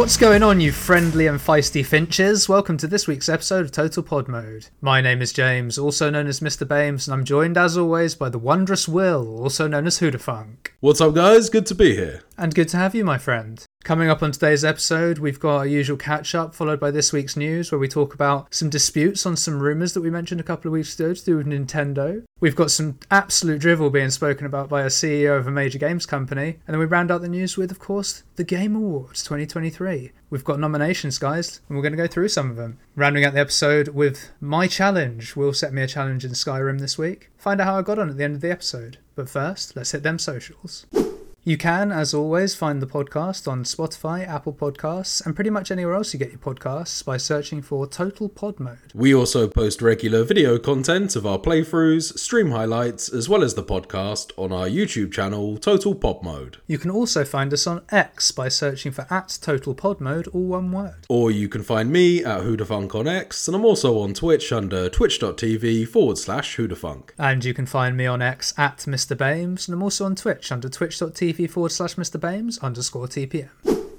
What's going on, you friendly and feisty finches? Welcome to this week's episode of Total Pod Mode. My name is James, also known as Mr. Bames, and I'm joined as always by the wondrous Will, also known as Hoodafunk. What's up, guys? Good to be here. And good to have you, my friend. Coming up on today's episode, we've got our usual catch up, followed by this week's news, where we talk about some disputes on some rumours that we mentioned a couple of weeks ago to do with Nintendo. We've got some absolute drivel being spoken about by a CEO of a major games company. And then we round out the news with, of course, the Game Awards 2023. We've got nominations, guys, and we're going to go through some of them. Rounding out the episode with my challenge. Will set me a challenge in Skyrim this week. Find out how I got on at the end of the episode. But first, let's hit them socials. You can, as always, find the podcast on Spotify, Apple Podcasts, and pretty much anywhere else you get your podcasts by searching for Total Pod Mode. We also post regular video content of our playthroughs, stream highlights, as well as the podcast on our YouTube channel, Total Pod Mode. You can also find us on X by searching for at Total Pod Mode, all one word. Or you can find me at Hoodafunk on X, and I'm also on Twitch under twitch.tv forward slash Hoodafunk. And you can find me on X at Mr. Bames, and I'm also on Twitch under twitch.tv forward slash Mr. Bames underscore TPM.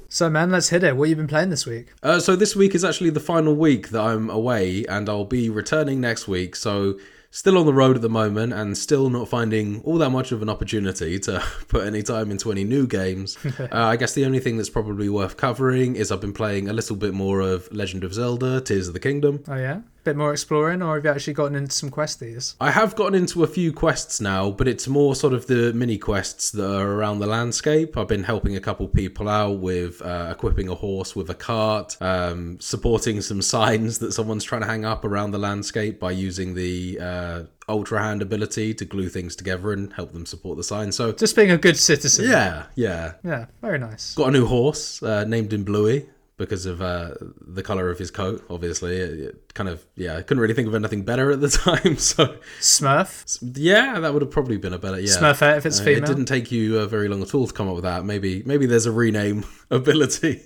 So, man, let's hit it. What have you been playing this week? Uh, so this week is actually the final week that I'm away, and I'll be returning next week. So still on the road at the moment, and still not finding all that much of an opportunity to put any time into any new games. uh, I guess the only thing that's probably worth covering is I've been playing a little bit more of Legend of Zelda: Tears of the Kingdom. Oh, yeah? Bit more exploring, or have you actually gotten into some questies? I have gotten into a few quests now, but it's more sort of the mini quests that are around the landscape. I've been helping a couple people out with uh, equipping a horse with a cart, um, supporting some signs that someone's trying to hang up around the landscape by using the uh, ultra hand ability to glue things together and help them support the sign. So Just being a good citizen. yeah, yeah. Yeah, very nice. Got a new horse uh, named him Bluey because of uh, the color of his coat. Obviously, it, it kind of yeah. I couldn't really think of anything better at the time. So Smurf. yeah, that would have probably been a better yeah. Smurfette if it's Uh, female. It didn't take you uh, very long at all to come up with that. Maybe maybe there's a rename ability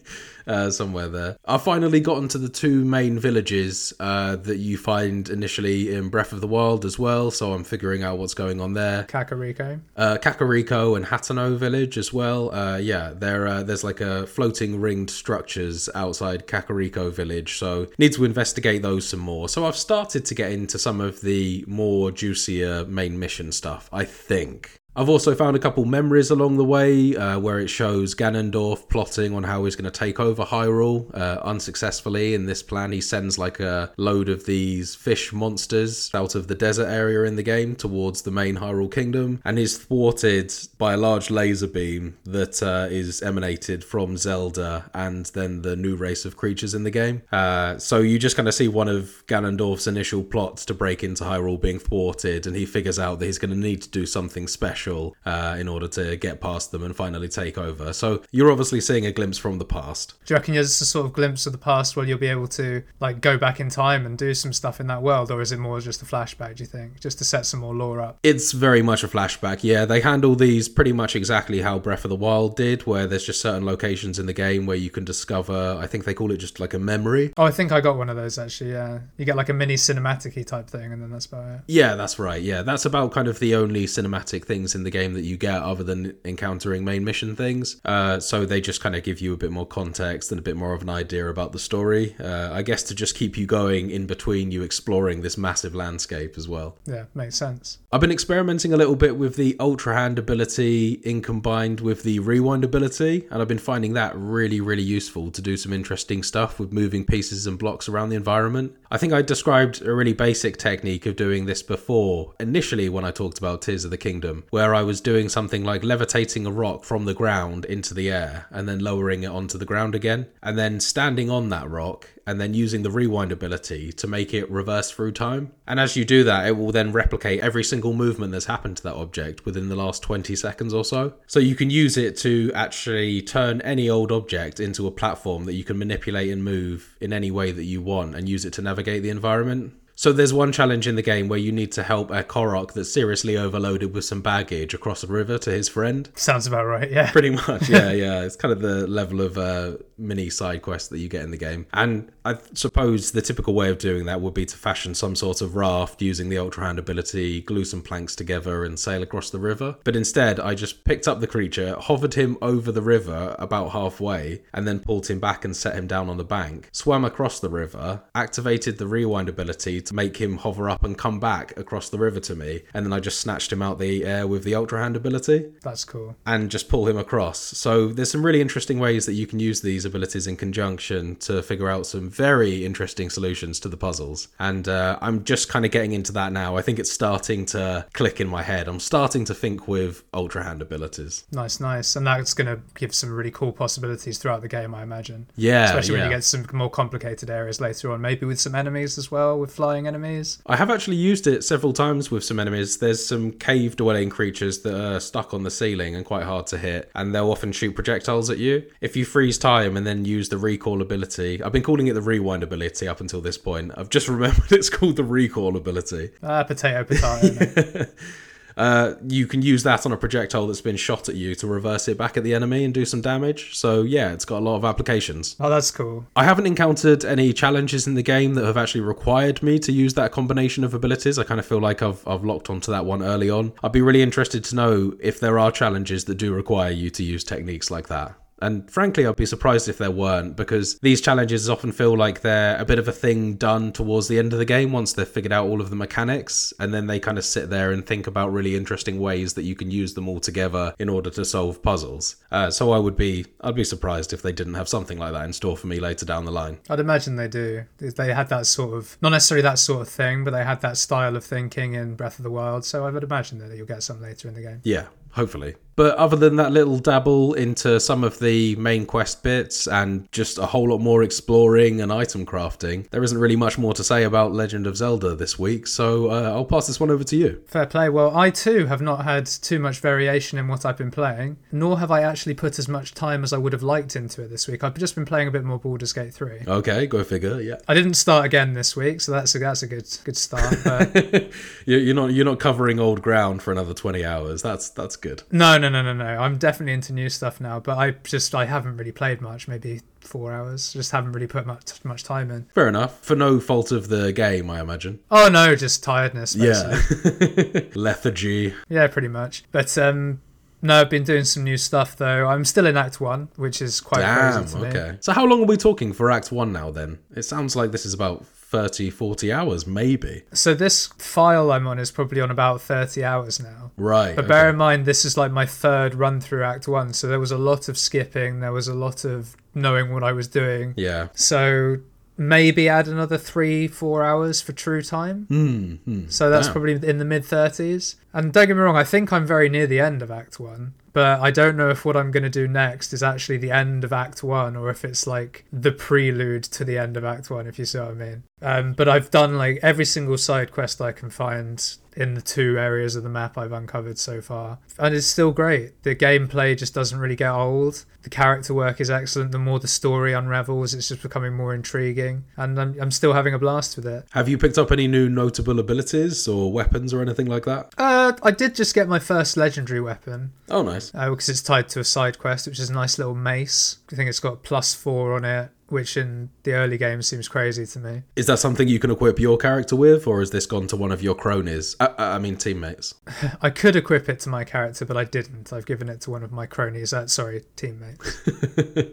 uh, somewhere there. I've finally gotten to the two main villages uh, that you find initially in Breath of the Wild as well. So I'm figuring out what's going on there. Kakariko. Uh, Kakariko and Hateno village as well. Uh, yeah, there uh, there's like a floating ringed structures outside Kakariko village. So need to investigate those some more. So I've started to get into some of the more juicier main mission stuff. I think. I've also found a couple memories along the way uh, where it shows Ganondorf plotting on how he's going to take over Hyrule uh, unsuccessfully. In this plan, he sends like a load of these fish monsters out of the desert area in the game towards the main Hyrule Kingdom and is thwarted by a large laser beam that uh, is emanated from Zelda and then the new race of creatures in the game. Uh, so you just kind of see one of Ganondorf's initial plots to break into Hyrule being thwarted, and he figures out that he's going to need to do something special uh, in order to get past them and finally take over. So you're obviously seeing a glimpse from the past. Do you reckon there's a sort of glimpse of the past where you'll be able to like go back in time and do some stuff in that world, or is it more just a flashback? Do you think just to set some more lore up? It's very much a flashback. Yeah, they handle these pretty much exactly how Breath of the Wild did, where there's just certain locations in the game where you can discover, I think they call it just like a memory. Oh, I think I got one of those actually. Yeah, you get like a mini cinematic type thing, and then that's about it. Yeah, that's right. Yeah, that's about kind of the only cinematic things in the game that you get other than encountering main mission things. Uh, so they just kind of give you a bit more context and a bit more of an idea about the story. Uh, I guess to just keep you going in between you exploring this massive landscape as well. Yeah, makes sense. I've been experimenting a little bit with the Ultra Hand ability in combined with the Rewind ability, and I've been finding that really, really useful to do some interesting stuff with moving pieces and blocks around the environment. I think I described a really basic technique of doing this before, initially when I talked about Tears of the Kingdom, where I was doing something like levitating a rock from the ground into the air and then lowering it onto the ground again, and then standing on that rock and then using the rewind ability to make it reverse through time. And as you do that, it will then replicate every single movement that's happened to that object within the last 20 seconds or so. So you can use it to actually turn any old object into a platform that you can manipulate and move in any way that you want and use it to navigate the environment. So there's one challenge in the game where you need to help a Korok that's seriously overloaded with some baggage across a river to his friend. Sounds about right, yeah. Pretty much, yeah, yeah. It's kind of the level of uh, mini side quest that you get in the game. And I suppose the typical way of doing that would be to fashion some sort of raft using the Ultra Hand ability, glue some planks together, and sail across the river. But instead, I just picked up the creature, hovered him over the river about halfway, and then pulled him back and set him down on the bank, swam across the river, activated the rewind ability to make him hover up and come back across the river to me, and then I just snatched him out the air with the Ultra Hand ability That's cool. and just pull him across. So there's some really interesting ways that you can use these abilities in conjunction to figure out some very interesting solutions to the puzzles. And uh, I'm just kind of getting into that now. I think it's starting to click in my head. I'm starting to think with Ultra Hand abilities. Nice, nice. And that's going to give some really cool possibilities throughout the game, I imagine. Yeah, Especially when yeah. you get some more complicated areas later on, maybe with some enemies as well, with flying enemies. I have actually used it several times with some enemies. There's some cave dwelling creatures that are stuck on the ceiling and quite hard to hit, and they'll often shoot projectiles at you. If you freeze time and then use the recall ability, I've been calling it the rewind ability up until this point. I've just remembered it's called the recall ability. Ah, potato, potato. Uh, you can use that on a projectile that's been shot at you to reverse it back at the enemy and do some damage. So, yeah, it's got a lot of applications. oh, that's cool. I haven't encountered any challenges in the game that have actually required me to use that combination of abilities. I kind of feel like I've, I've locked onto that one early on. I'd be really interested to know if there are challenges that do require you to use techniques like that. And frankly, I'd be surprised if there weren't, because these challenges often feel like they're a bit of a thing done towards the end of the game once they've figured out all of the mechanics, and then they kind of sit there and think about really interesting ways that you can use them all together in order to solve puzzles. Uh, so I would be, I'd be surprised if they didn't have something like that in store for me later down the line. I'd imagine they do. They had that sort of, not necessarily that sort of thing, but they had that style of thinking in Breath of the Wild. So I would imagine that you'll get some later in the game. Yeah, hopefully. But other than that little dabble into some of the main quest bits and just a whole lot more exploring and item crafting, there isn't really much more to say about Legend of Zelda this week, so uh, I'll pass this one over to you. Fair play. Well, I too have not had too much variation in what I've been playing, nor have I actually put as much time as I would have liked into it this week. I've just been playing a bit more Baldur's Gate 3. Okay, go figure. Yeah, I didn't start again this week, so that's a that's a good good start. But You- you're not you're not covering old ground for another twenty hours. That's that's good. no, no, no, no, no. no. I'm definitely into new stuff now, but I just I haven't really played much. Maybe four hours. Just haven't really put much much time in. Fair enough. For no fault of the game, I imagine. Oh no, just tiredness. Basically. Yeah, lethargy. Yeah, pretty much. But um, no, I've been doing some new stuff though. I'm still in Act One, which is quite Damn. crazy to me. Okay. So how long are we talking for Act One now? Then it sounds like this is about 30, 40 hours, maybe. So this file I'm on is probably on about 30 hours now. Right. But okay. bear in mind, this is like my third run through Act One, so there was a lot of skipping. There was a lot of knowing what I was doing. Yeah. So maybe add another three, four hours for true time. Hmm. hmm. So that's probably in the mid 30s. And don't get me wrong, I think I'm very near the end of Act 1, but I don't know if what I'm going to do next is actually the end of Act 1 or if it's like the prelude to the end of Act 1, if you see what I mean. Um, but I've done like every single side quest I can find in the two areas of the map I've uncovered so far. And it's still great. The gameplay just doesn't really get old. The character work is excellent. The more the story unravels, it's just becoming more intriguing. And I'm, I'm still having a blast with it. Have you picked up any new notable abilities or weapons or anything like that? Uh, I did just get my first legendary weapon Oh, nice. uh, because it's tied to a side quest, which is a nice little mace. I think it's got plus four on it, which in the early game seems crazy to me. Is that something you can equip your character with, or has this gone to one of your cronies? Uh, uh, I mean, teammates. I could equip it to my character, but I didn't. I've given it to one of my cronies. Uh, sorry, teammates,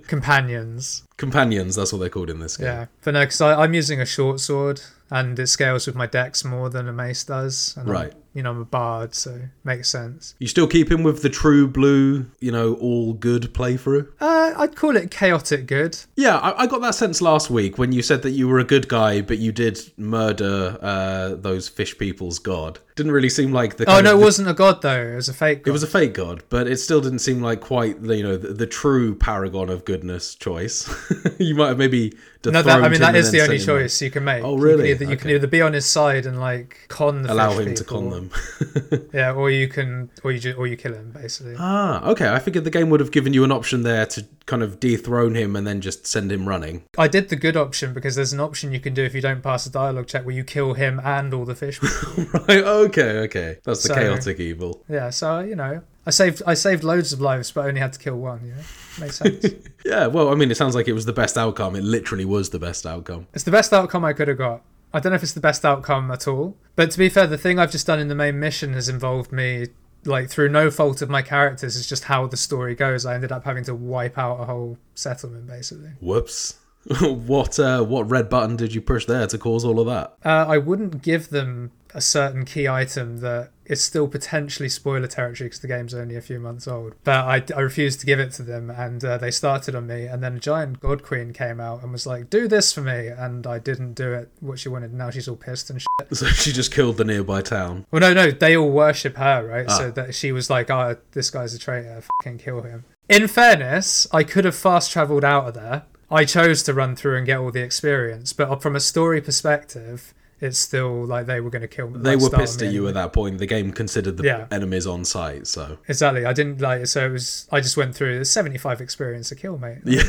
companions. Companions, that's what they're called in this game. Yeah, but no, because I'm using a short sword, and it scales with my dex more than a mace does. And I'm- Right. You know, I'm a bard, so makes sense. You still keep him with the true blue, you know, all good playthrough? Uh, I'd call it chaotic good. Yeah, I, I got that sense last week when you said that you were a good guy, but you did murder uh, those fish people's god. Didn't really seem like the. Oh no, it wasn't a god though. It was a fake. God. It was a fake god, but it still didn't seem like quite the, you know the, the true paragon of goodness choice. you might have maybe No, that, I mean that is the only choice you can make. Oh, You really? can either, you can either be on his side and like con the Allow him to con them. Him. Yeah, or you can, or you or you kill him basically. ah, okay. I figured the game would have given you an option there to kind of dethrone him and then just send him running. I did the good option because there's an option you can do if you don't pass a dialogue check where you kill him and all the fish. right. Okay. Okay. That's the So- chaotic evil. yeah, so you know, I saved I saved loads of lives, but only had to kill one. You know, makes sense. Yeah. Well, I mean, it sounds like it was the best outcome. It literally was the best outcome. it's the best outcome I could have got. I don't know if it's the best outcome at all, but to be fair, the thing I've just done in the main mission has involved me. Like through no fault of my characters, it's just how the story goes. I ended up having to wipe out a whole settlement, basically. Whoops. what uh, what red button did you push there to cause all of that? Uh, I wouldn't give them a certain key item that is still potentially spoiler territory because the game's only a few months old. But I, I refused to give it to them, and uh, they started on me. And then a giant god queen came out and was like, "Do this for me," and I didn't do it. What she wanted. Now she's all pissed and shit. So she just killed the nearby town. Well, no, no, they all worship her, right? Ah. So that she was like, "Oh, this guy's a traitor. Fucking kill him." In fairness, I could have fast traveled out of there. I chose to run through and get all the experience, but from a story perspective, it's still like they were going to kill me. They like, were pissed at you at that point. The game considered the Yeah. enemies on sight, so Exactly. I didn't like so it was. I just went through the seventy-five experience to kill, mate. yeah.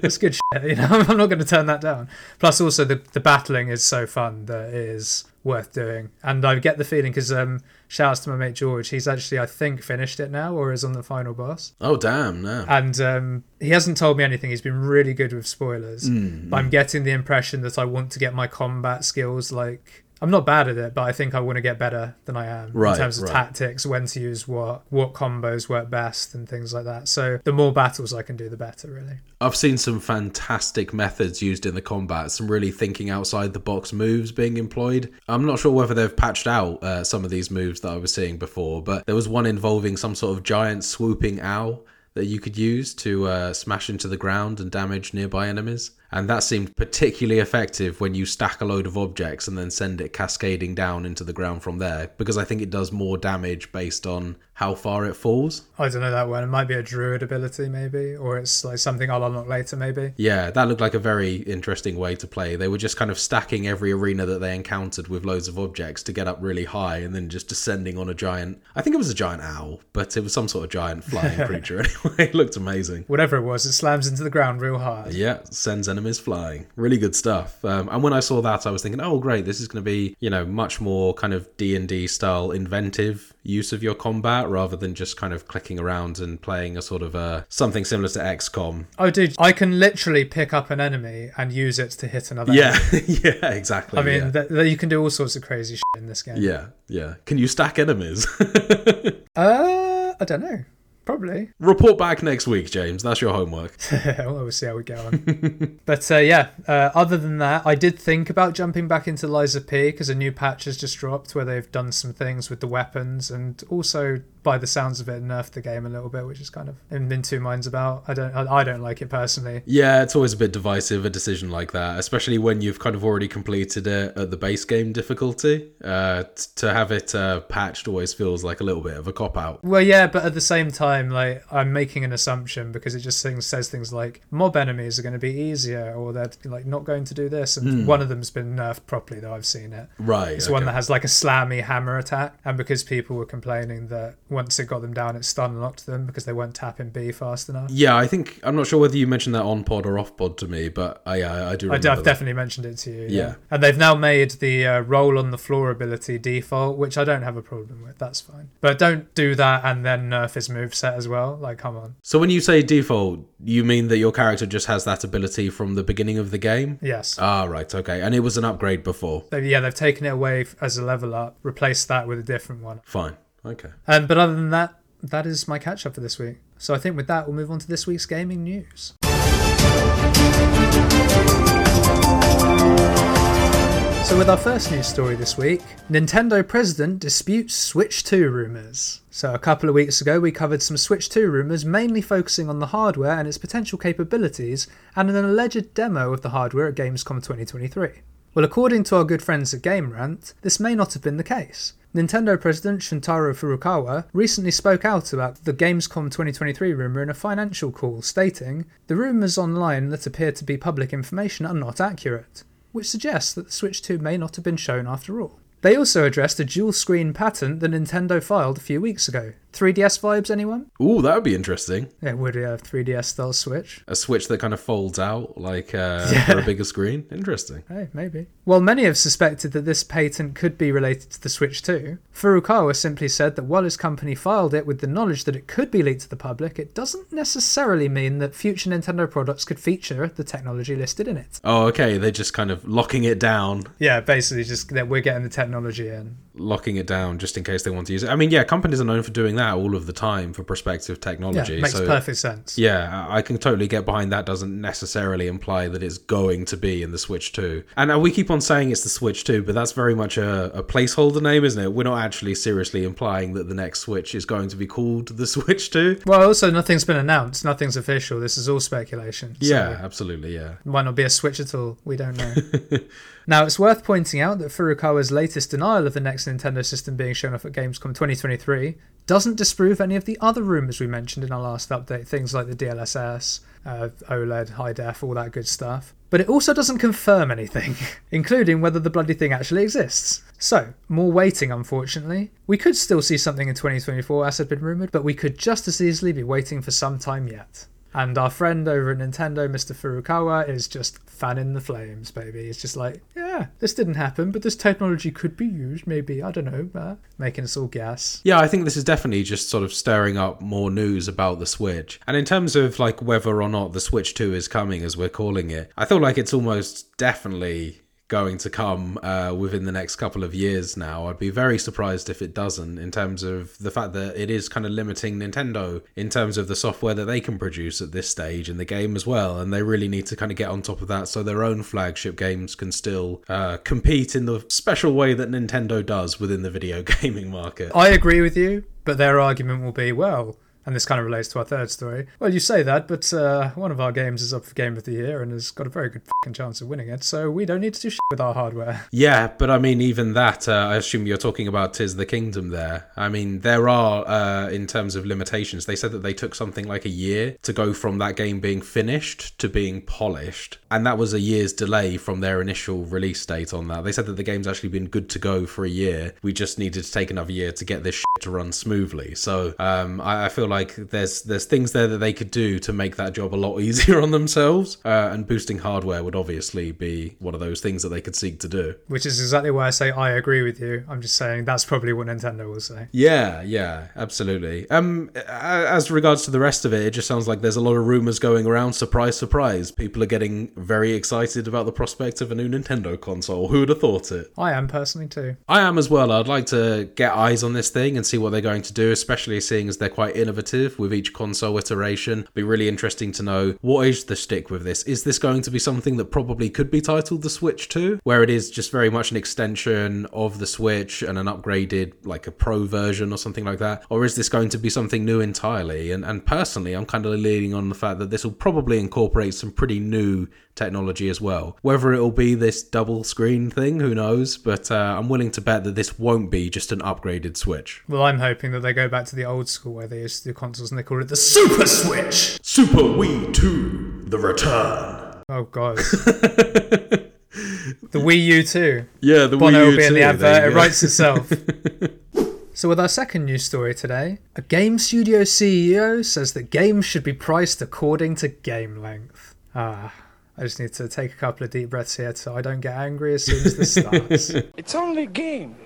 That's good shit. You know, I'm not going to turn that down. Plus, also the the battling is so fun that it is worth doing. And I get the feeling because um, shouts to my mate George. He's actually I think finished it now or is on the final boss. oh damn, no. And um, he hasn't told me anything. He's been really good with spoilers. Mm. But I'm getting the impression that I want to get my combat skills like. I'm not bad at it, but I think I want to get better than I am Right, in terms of right. tactics, when to use what, what combos work best, and things like that. So the more battles I can do, the better, really. I've seen some fantastic methods used in the combat, some really thinking outside the box moves being employed. I'm not sure whether they've patched out uh, some of these moves that I was seeing before, but there was one involving some sort of giant swooping owl that you could use to uh, smash into the ground and damage nearby enemies. And that seemed particularly effective when you stack a load of objects and then send it cascading down into the ground from there, because I think it does more damage based on how far it falls. I don't know that one. It might be a druid ability, maybe, or it's like something I'll unlock later, maybe. Yeah, that looked like a very interesting way to play. They were just kind of stacking every arena that they encountered with loads of objects to get up really high and then just descending on a giant. I think it was a giant owl, but it was some sort of giant flying creature anyway. It looked amazing. Whatever it was, it slams into the ground real hard. Yeah, sends enemies flying. Really good stuff. Um, and when I saw that, I was thinking, oh, great, this is going to be, you know, much more kind of D and D style inventive use of your combat rather than just kind of clicking around and playing a sort of uh, something similar to XCOM. Oh, dude, I can literally pick up an enemy and use it to hit another. Yeah, enemy. yeah, exactly. I mean, yeah. th- th- you can do all sorts of crazy shit in this game. Yeah, yeah. Can you stack enemies? Uh, I don't know. Probably. Report back next week, James. That's your homework. well, we'll see how we get on. but uh, yeah, uh, other than that, I did think about jumping back into Lies of P because a new patch has just dropped where they've done some things with the weapons and also, by the sounds of it, nerfed the game a little bit, which is kind of I'm in two minds about. I don't, I, I don't like it personally. Yeah, it's always a bit divisive, a decision like that, especially when you've kind of already completed it at the base game difficulty. Uh, t- to have it uh, patched always feels like a little bit of a cop out. Well, yeah, but at the same time, like I'm making an assumption because it just things, says things like mob enemies are going to be easier, or they're like not going to do this, and one of them's been nerfed properly, though I've seen it. Right. It's okay. one that has like a slammy hammer attack, and because people were complaining that once it got them down, it stun locked them because they weren't tapping B fast enough. Yeah, I think I'm not sure whether you mentioned that on pod or off pod to me, but I I, I do. I Remember have definitely mentioned it to you. Yeah. And they've now made the uh, roll on the floor ability default, which I don't have a problem with. That's fine. But don't do that and then nerf his move set as well. Like, come on. So when you say default, you mean that your character just has that ability from the beginning of the game? Yes. Ah, right, okay. And it was an upgrade before. Yeah, they've taken it away as a level up, replaced that with a different one. Fine. Okay. Um, but other than that, that is my catch up for this week. So I think with that, we'll move on to this week's gaming news. So, with our first news story this week, Nintendo president disputes Switch 2 rumours. So, a couple of weeks ago, we covered some Switch 2 rumours, mainly focusing on the hardware and its potential capabilities, and an alleged demo of the hardware at Gamescom 2023. Well, according to our good friends at Game Rant, this may not have been the case. Nintendo president Shuntaro Furukawa recently spoke out about the Gamescom 2023 rumour in a financial call, stating, The rumours online that appear to be public information are not accurate, which suggests that the Switch 2 may not have been shown after all. They also addressed a dual screen patent that Nintendo filed a few weeks ago. 3DS vibes, anyone? Ooh, that would be interesting. It would have 3DS style Switch. A Switch that kind of folds out like uh, Yeah. for a bigger screen. Interesting. Hey, maybe. Well, many have suspected that this patent could be related to the Switch 2. Furukawa simply said that while his company filed it with the knowledge that it could be leaked to the public, it doesn't necessarily mean that future Nintendo products could feature the technology listed in it. Oh, okay. They're just kind of locking it down, Yeah, basically just that we're getting the technology in. locking it down just in case they want to use it. I mean, yeah, companies are known for doing that all of the time for prospective technology. Yeah, makes so perfect sense. Yeah, I I can totally get behind that. Doesn't necessarily imply that it's going to be in the Switch 2. And uh, we keep on saying it's the Switch 2, but that's very much a, a placeholder name, isn't it? We're not actually seriously implying that the next Switch is going to be called the Switch 2. Well, also nothing's been announced, nothing's official. This is all speculation. so- Yeah, absolutely, yeah. Might not be a Switch at all. We don't know. now, it's worth pointing out that Furukawa's latest denial of the next Nintendo system being shown off at Gamescom 2023 doesn't disprove any of the other rumours we mentioned in our last update, things like the DLSS, uh, OLED, high def, all that good stuff. But it also doesn't confirm anything, including whether the bloody thing actually exists. So, more waiting, unfortunately. We could still see something in 2024, as had been rumoured, but we could just as easily be waiting for some time yet. And our friend over at Nintendo, Mr. Furukawa, is just fanning the flames, baby. He's just like, yeah, this didn't happen, but this technology could be used, maybe, I don't know, uh, making us all guess. Yeah, I think this is definitely just sort of stirring up more news about the Switch. And in terms of like whether or not the Switch 2 is coming, as we're calling it, I feel like it's almost definitely going to come uh, within the next couple of years now. I'd be very surprised if it doesn't, in terms of the fact that it is kind of limiting Nintendo in terms of the software that they can produce at this stage in the game as well. And they really need to kind of get on top of that so their own flagship games can still uh, compete in the special way that Nintendo does within the video gaming market. I agree with you, but their argument will be, well, and this kind of relates to our third story. Well, you say that, but uh, one of our games is up for Game of the Year and has got a very good fucking chance of winning it, so we don't need to do shit with our hardware. Yeah, but I mean, even that, uh, I assume you're talking about Tis the Kingdom there. I mean, there are, uh, in terms of limitations, they said that they took something like a year to go from that game being finished to being polished. And that was a year's delay from their initial release date on that. They said that the game's actually been good to go for a year. We just needed to take another year to get this shit to run smoothly. So um, I, I feel like there's there's things there that they could do to make that job a lot easier on themselves. Uh, and boosting hardware would obviously be one of those things that they could seek to do. Which is exactly why I say I agree with you. I'm just saying that's probably what Nintendo will say. Yeah, yeah, absolutely. Um, as regards to the rest of it, it just sounds like there's a lot of rumors going around. Surprise, surprise! People are getting very excited about the prospect of a new Nintendo console. Who would have thought it? I am personally too. I am as well. I'd like to get eyes on this thing and see what they're going to do, especially seeing as they're quite innovative with each console iteration. Be really interesting to know what is the stick with this. Is this going to be something that probably could be titled the Switch 2, where it is just very much an extension of the Switch and an upgraded, like a pro version or something like that? Or is this going to be something new entirely? And, and personally, I'm kind of leaning on the fact that this will probably incorporate some pretty new technology as well. Whether it'll be this double screen thing, who knows? But uh, I'm willing to bet that this won't be just an upgraded Switch. Well, I'm hoping that they go back to the old school where they used to do consoles and they call it the Super Switch. Super Wii 2, the return. Oh god. the Wii U too. Yeah, the Bono Wii U will be in the advert. It writes itself. so, with our second news story today, a game studio CEO says that games should be priced according to game length. Ah, I just need to take a couple of deep breaths here so I don't get angry as soon as this starts. It's only a game.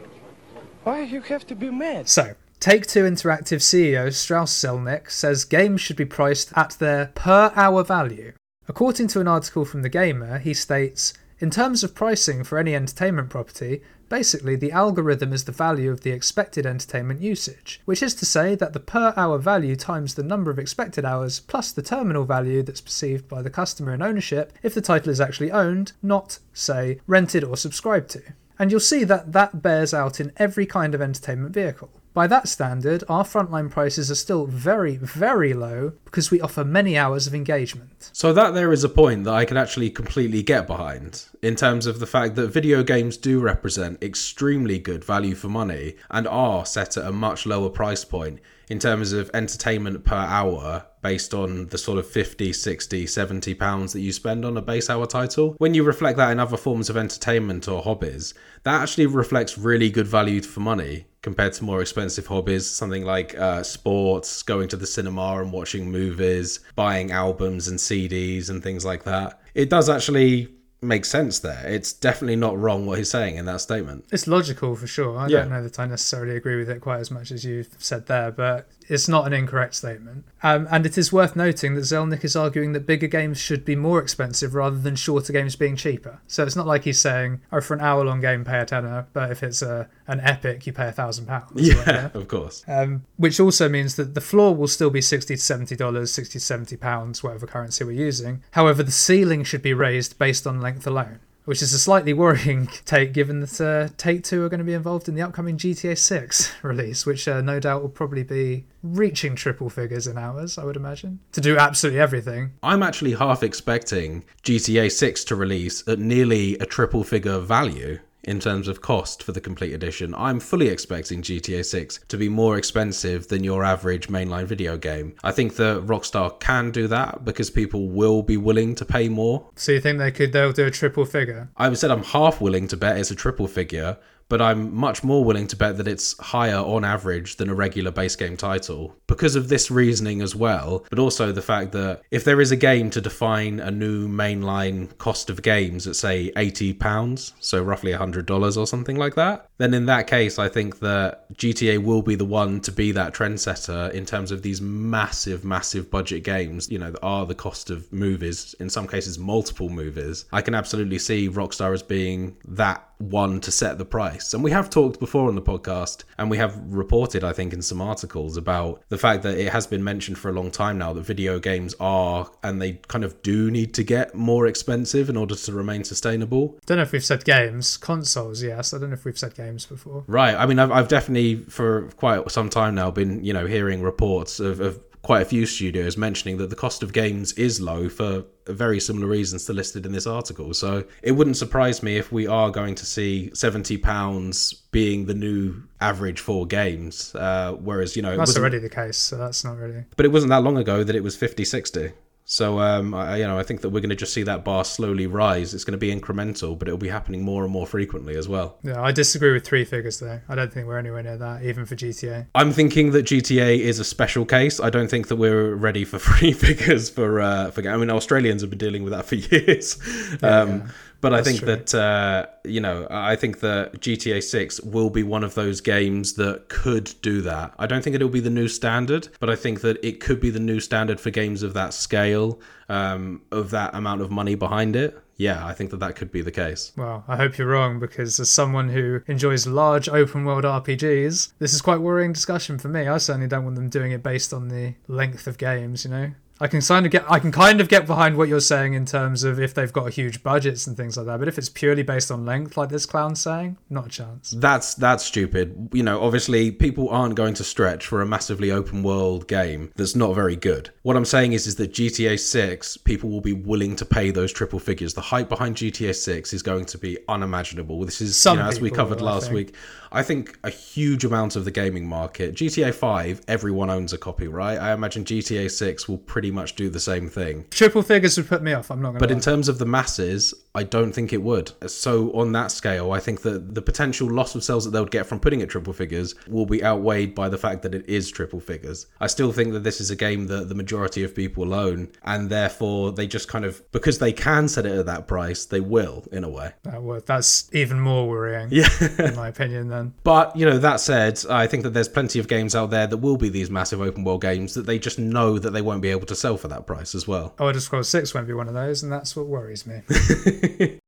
Why you have to be mad? So, Take Two Interactive CEO Strauss Zelnick says games should be priced at their per hour value. According to an article from The Gamer, he states In terms of pricing for any entertainment property, basically the algorithm is the value of the expected entertainment usage, which is to say that the per hour value times the number of expected hours plus the terminal value that's perceived by the customer in ownership if the title is actually owned, not, say, rented or subscribed to. And you'll see that that bears out in every kind of entertainment vehicle. By that standard, our frontline prices are still very, very low because we offer many hours of engagement. So that there is a point that I can actually completely get behind. in terms of the fact that video games do represent extremely good value for money and are set at a much lower price point in terms of entertainment per hour based on the sort of 50, 60, 70 pounds that you spend on a base hour title. When you reflect that in other forms of entertainment or hobbies, that actually reflects really good value for money compared to more expensive hobbies, something like uh, sports, going to the cinema and watching movies, buying albums and CDs and things like that. It does actually make sense there. It's definitely not wrong what he's saying in that statement. It's logical for sure. I Yeah. don't know that I necessarily agree with it quite as much as you've said there, but it's not an incorrect statement. Um, and it is worth noting that Zelnick is arguing that bigger games should be more expensive rather than shorter games being cheaper. So it's not like he's saying, oh, for an hour long game, pay a tenner, but if it's a, an epic, you pay a thousand pounds. Yeah, of course. Um, which also means that the floor will still be sixty to seventy dollars, sixty to seventy pounds, whatever currency we're using. However, the ceiling should be raised based on length alone, which is a slightly worrying take, given that uh, Take Two are going to be involved in the upcoming GTA Six release, which uh, no doubt will probably be reaching triple figures in hours. I would imagine to do absolutely everything. I'm actually half expecting GTA 6 to release at nearly a triple figure value in terms of cost for the complete edition. I'm fully expecting GTA 6 to be more expensive than your average mainline video game. I think that Rockstar can do that because people will be willing to pay more. So you think they could? They'll do a triple figure. I said I'm half willing to bet it's a triple figure, but I'm much more willing to bet that it's higher on average than a regular base game title because of this reasoning as well, but also the fact that if there is a game to define a new mainline cost of games at say 80 pounds, so roughly $100 or something like that, then in that case I think that GTA will be the one to be that trendsetter in terms of these massive massive budget games, you know, that are the cost of movies, in some cases multiple movies. I can absolutely see Rockstar as being that one to set the price. And we have talked before on the podcast, and we have reported, I think, in some articles about the fact that it has been mentioned for a long time now that video games are, and they kind of do need to get more expensive in order to remain sustainable. Don't know if we've said games, consoles. Yes, I don't know if we've said games before. Right. I mean, I've, I've definitely, for quite some time now, been, you know, hearing reports of, of quite a few studios mentioning that the cost of games is low for very similar reasons to listed in this article. So it wouldn't surprise me if we are going to see seventy pounds being the new average for games. Uh, whereas you know, That's already the case, so that's not really. but it wasn't that long ago that it was 50, 60. So um, I, you know, I think that we're going to just see that bar slowly rise. It's going to be incremental, but it'll be happening more and more frequently as well. Yeah, I disagree with three figures though. I don't think we're anywhere near that, even for GTA. I'm thinking that GTA is a special case. I don't think that we're ready for free figures for uh, for. I mean, Australians have been dealing with that for years. um, But I think true. that uh, you know, I think that GTA Six will be one of those games that could do that. I don't think it'll be the new standard, but I think that it could be the new standard for games of that scale, um, of that amount of money behind it. Yeah, I think that that could be the case. Well, I hope you're wrong because as someone who enjoys large open world RPGs, this is quite worrying discussion for me. I certainly don't want them doing it based on the length of games, you know. I can kind of get I can kind of get behind what you're saying in terms of if they've got huge budgets and things like that, but if it's purely based on length like this clown's saying, not a chance. That's that's stupid. You know, obviously people aren't going to stretch for a massively open world game that's not very good. What I'm saying is is that GTA 6 people will be willing to pay those triple figures. The hype behind GTA 6 is going to be unimaginable. This is you know, as we covered will, I last think. week. I think a huge amount of the gaming market, GTA 5, everyone owns a copy, right? I imagine GTA 6 will pretty much do the same thing. Triple figures would put me off, I'm not gonna But lie. in terms of the masses, I don't think it would. So on that scale, I think that the potential loss of sales that they would get from putting it triple figures will be outweighed by the fact that it is triple figures. I still think that this is a game that the majority of people own, and therefore they just kind of because they can set it at that price, they will in a way. Uh, that would- that's even more worrying, Yeah. in my opinion. Then But you know that said, I think that there's plenty of games out there that will be these massive open world games that they just know that they won't be able to sell for that price as well. Oh, Elder Scrolls 6 won't be one of those, and that's what worries me.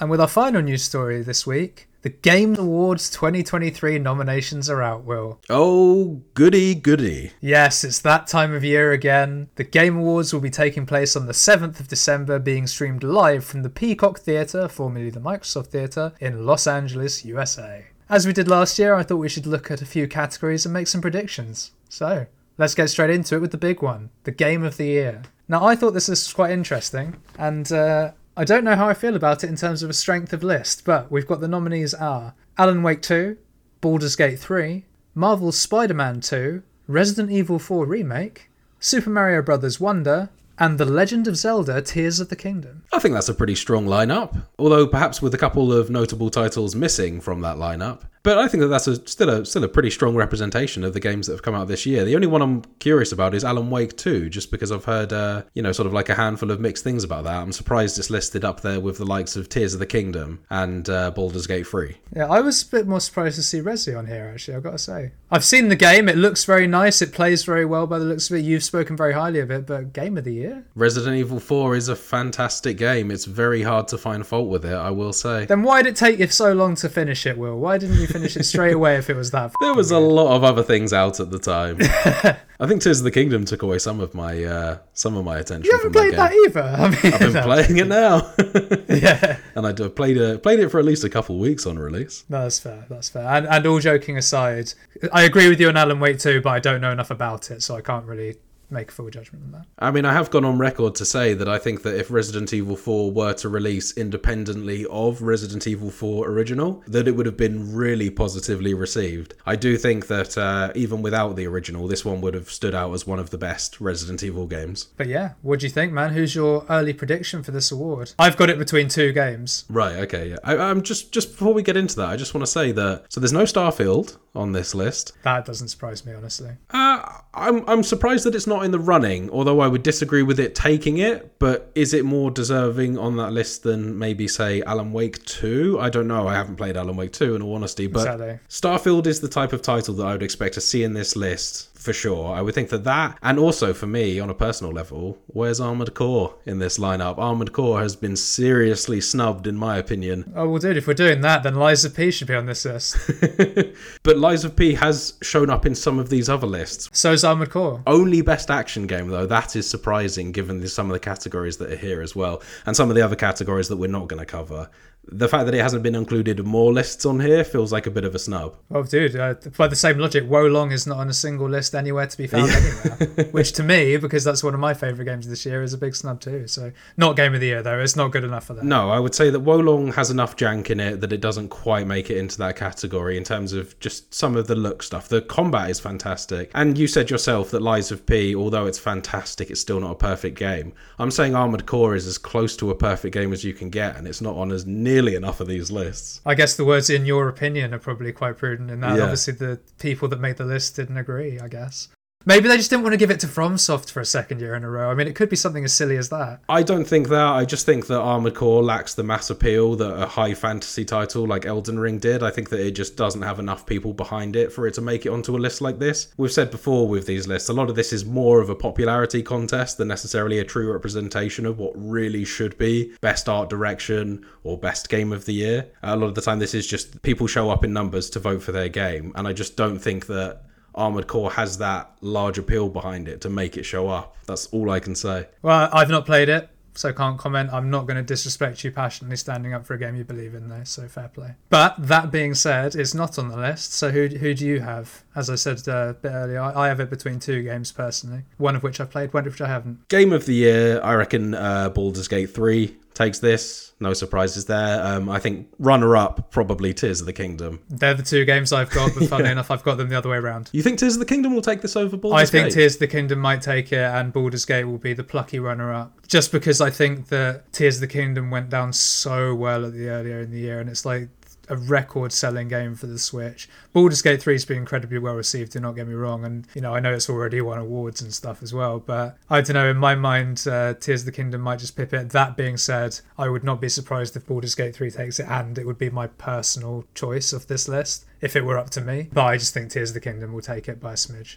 and with our final news story this week, the Game Awards 2023 nominations are out, Will. Oh, goody goody. Yes, it's that time of year again. The Game Awards will be taking place on the 7th of December, being streamed live from the Peacock Theatre, formerly the Microsoft Theatre, in Los Angeles, USA. As we did last year, I thought we should look at a few categories and make some predictions. So, let's get straight into it with the big one the Game of the Year. Now, I thought this was quite interesting, and uh, I don't know how I feel about it in terms of a strength of list, but we've got the nominees are Alan Wake 2, Baldur's Gate 3, Marvel's Spider Man 2, Resident Evil 4 Remake, Super Mario Bros. Wonder, and The Legend of Zelda Tears of the Kingdom. I think that's a pretty strong lineup, although perhaps with a couple of notable titles missing from that lineup. But I think that that's a, still a still a pretty strong representation of the games that have come out this year. The only one I'm curious about is Alan Wake 2, just because I've heard uh, you know sort of like a handful of mixed things about that. I'm surprised it's listed up there with the likes of Tears of the Kingdom and uh, Baldur's Gate 3. Yeah, I was a bit more surprised to see Resi on here. Actually, I've got to say, I've seen the game. It looks very nice. It plays very well by the looks of it. You've spoken very highly of it, but game of the year. Resident Evil 4 is a fantastic game. It's very hard to find fault with it, I will say. Then why did it take you so long to finish it, Will? Why didn't you finish it straight away if it was that? There was a lot of other things out at the time. I think Tears of the Kingdom took away some of my uh, some of my attention You haven't from played that that either. I mean, I've been no. playing it now, Yeah, and I played it played it for at least a couple of weeks on release. no, that's fair. That's fair. And, and all joking aside, I agree with you on Alan Wake 2, but I don't know enough about it, so I can't really make a full judgment on that. I mean, I have gone on record to say that I think that if Resident Evil 4 were to release independently of Resident Evil 4 original, that it would have been really positively received. I do think that uh, even without the original, this one would have stood out as one of the best Resident Evil games. But yeah, what do you think, man? Who's your early prediction for this award? I've got it between two games. Right. Okay. Yeah. I, I'm just just before we get into that, I just want to say that so there's no Starfield on this list. That doesn't surprise me, honestly. Uh, I'm I'm surprised that it's not in the running. Although I would disagree with it taking it. But is it more deserving on that list than maybe say Alan Wake Two? I don't know. I haven't played Alan Wake Two in all honesty. But Exactly. Starfield is the type of title that I would expect to see in this list for sure. I would think that that, and also for me on a personal level, where's Armored Core in this lineup? Armored Core has been seriously snubbed, in my opinion. Oh well, dude, if we're doing that, then Lies of P should be on this list. but Lies of P has shown up in some of these other lists. So's Armored Core. Only best action game though. That is surprising given the, some of the categories that are here as well, and some of the other categories that we're not going to cover. The fact that it hasn't been included in more lists on here feels like a bit of a snub. Well, dude, uh, by the same logic, Wo Long is not on a single list anywhere to be found anywhere. Which to me, because that's one of my favourite games this year, is a big snub too. So, not game of the year though. It's not good enough for that. No, I would say that Wo Long has enough jank in it that it doesn't quite make it into that category in terms of just some of the look stuff. The combat is fantastic. And you said yourself that Lies of P, although it's fantastic, it's still not a perfect game. I'm saying Armored Core is as close to a perfect game as you can get, and it's not on as nearly enough of these lists. I guess the words "in your opinion" are probably quite prudent in that. Yeah. Obviously, the people that made the list didn't agree. I guess maybe they just didn't want to give it to FromSoft for a second year in a row. I mean, it could be something as silly as that. I don't think that. I just think that Armored Core lacks the mass appeal that a high fantasy title like Elden Ring did. I think that it just doesn't have enough people behind it for it to make it onto a list like this. We've said before with these lists, a lot of this is more of a popularity contest than necessarily a true representation of what really should be best art direction or best game of the year. A lot of the time, this is just people show up in numbers to vote for their game, and I just don't think that. Armored Core has that large appeal behind it to make it show up. That's all I can say. Well, I've not played it, so can't comment. I'm not going to disrespect you passionately standing up for a game you believe in, though. So fair play. But that being said, it's not on the list. So who who do you have? As I said uh, a bit earlier, I, I have it between two games personally. One of which I've played, one of which I haven't. Game of the year, I reckon uh, Baldur's Gate 3 takes this. No surprises there. Um, I think runner up, probably Tears of the Kingdom. They're the two games I've got, but funnily enough, I've got them the other way around. You think Tears of the Kingdom will take this over I think Gate? Tears of the Kingdom might take it, and Baldur's Gate will be the plucky runner-up. Just because I think that Tears of the Kingdom went down so well at the earlier in the year, and it's like a record-selling game for the Switch. Baldur's Gate 3 has been incredibly well received. Do not get me wrong, and you know I know it's already won awards and stuff as well. But I don't know. In my mind, uh, Tears of the Kingdom might just pip it. That being said, I would not be surprised if Baldur's Gate 3 takes it, and it would be my personal choice of this list if it were up to me. But I just think Tears of the Kingdom will take it by a smidge.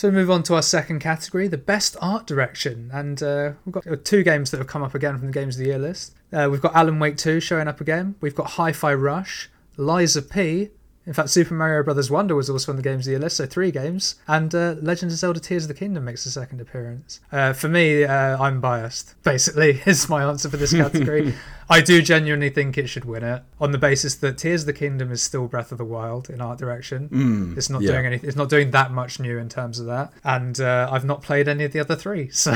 So we move on to our second category, the best art direction, and uh, we've got two games that have come up again from the games of the year list. Uh, we've got Alan Wake 2 showing up again. We've got Hi-Fi Rush, Lies of P. In fact, Super Mario Brothers Wonder was also on the games of the year list, so three games. And uh, Legend of Zelda: Tears of the Kingdom makes a second appearance. Uh, for me, uh, I'm biased. Basically, is my answer for this category. I do genuinely think it should win it on the basis that Tears of the Kingdom is still Breath of the Wild in art direction. it's not yeah. doing anything. It's not doing that much new in terms of that. And uh, I've not played any of the other three. So,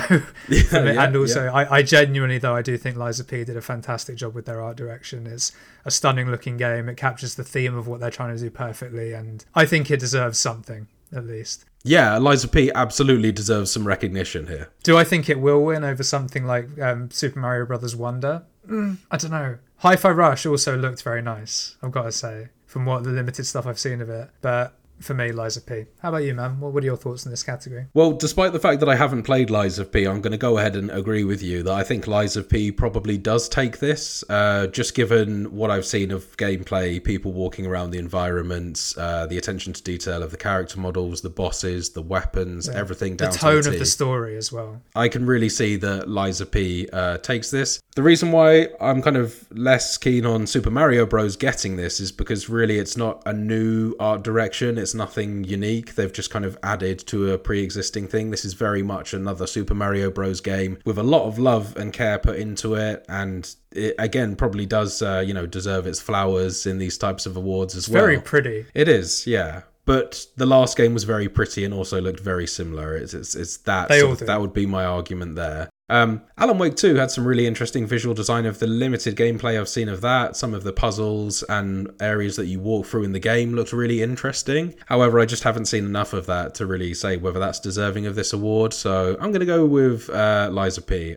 me- yeah, and also, I, I genuinely though I do think Lies of P did a fantastic job with their art direction. It's a stunning looking game. It captures the theme of what they're trying to do perfectly, and I think it deserves something at least. Yeah, Lies of P absolutely deserves some recognition here. Do I think it will win over something like um, Super Mario Brothers Wonder? Mm, I don't know. Hi-Fi Rush also looked very nice. I've got to say, from what the limited stuff I've seen of it. But for me, Lies of P. How about you, man? What, are your thoughts in this category? Well, despite the fact that I haven't played Lies of P, I'm going to go ahead and agree with you that I think Lies of P probably does take this, uh, just given what I've seen of gameplay, people walking around the environments, uh, the attention to detail of the character models, the bosses, the weapons, everything down to The tone to the of the story as well. I can really see that Lies of P uh, takes this. The reason why I'm kind of less keen on Super Mario Bros. getting this is because really it's not a new art direction. It's nothing unique. They've just kind of added to a pre-existing thing. This is very much another Super Mario Bros. game with a lot of love and care put into it, and it again probably does uh, you know deserve its flowers in these types of awards as well. Very pretty. It is, yeah. But the last game was very pretty and also looked very similar. It's it's, it's that sort of- that would be my argument there. Um, Alan Wake 2 had some really interesting visual design of the limited gameplay I've seen of that. Some of the puzzles and areas that you walk through in the game looked really interesting. However, I just haven't seen enough of that to really say whether that's deserving of this award. So I'm going to go with uh, Lies of P.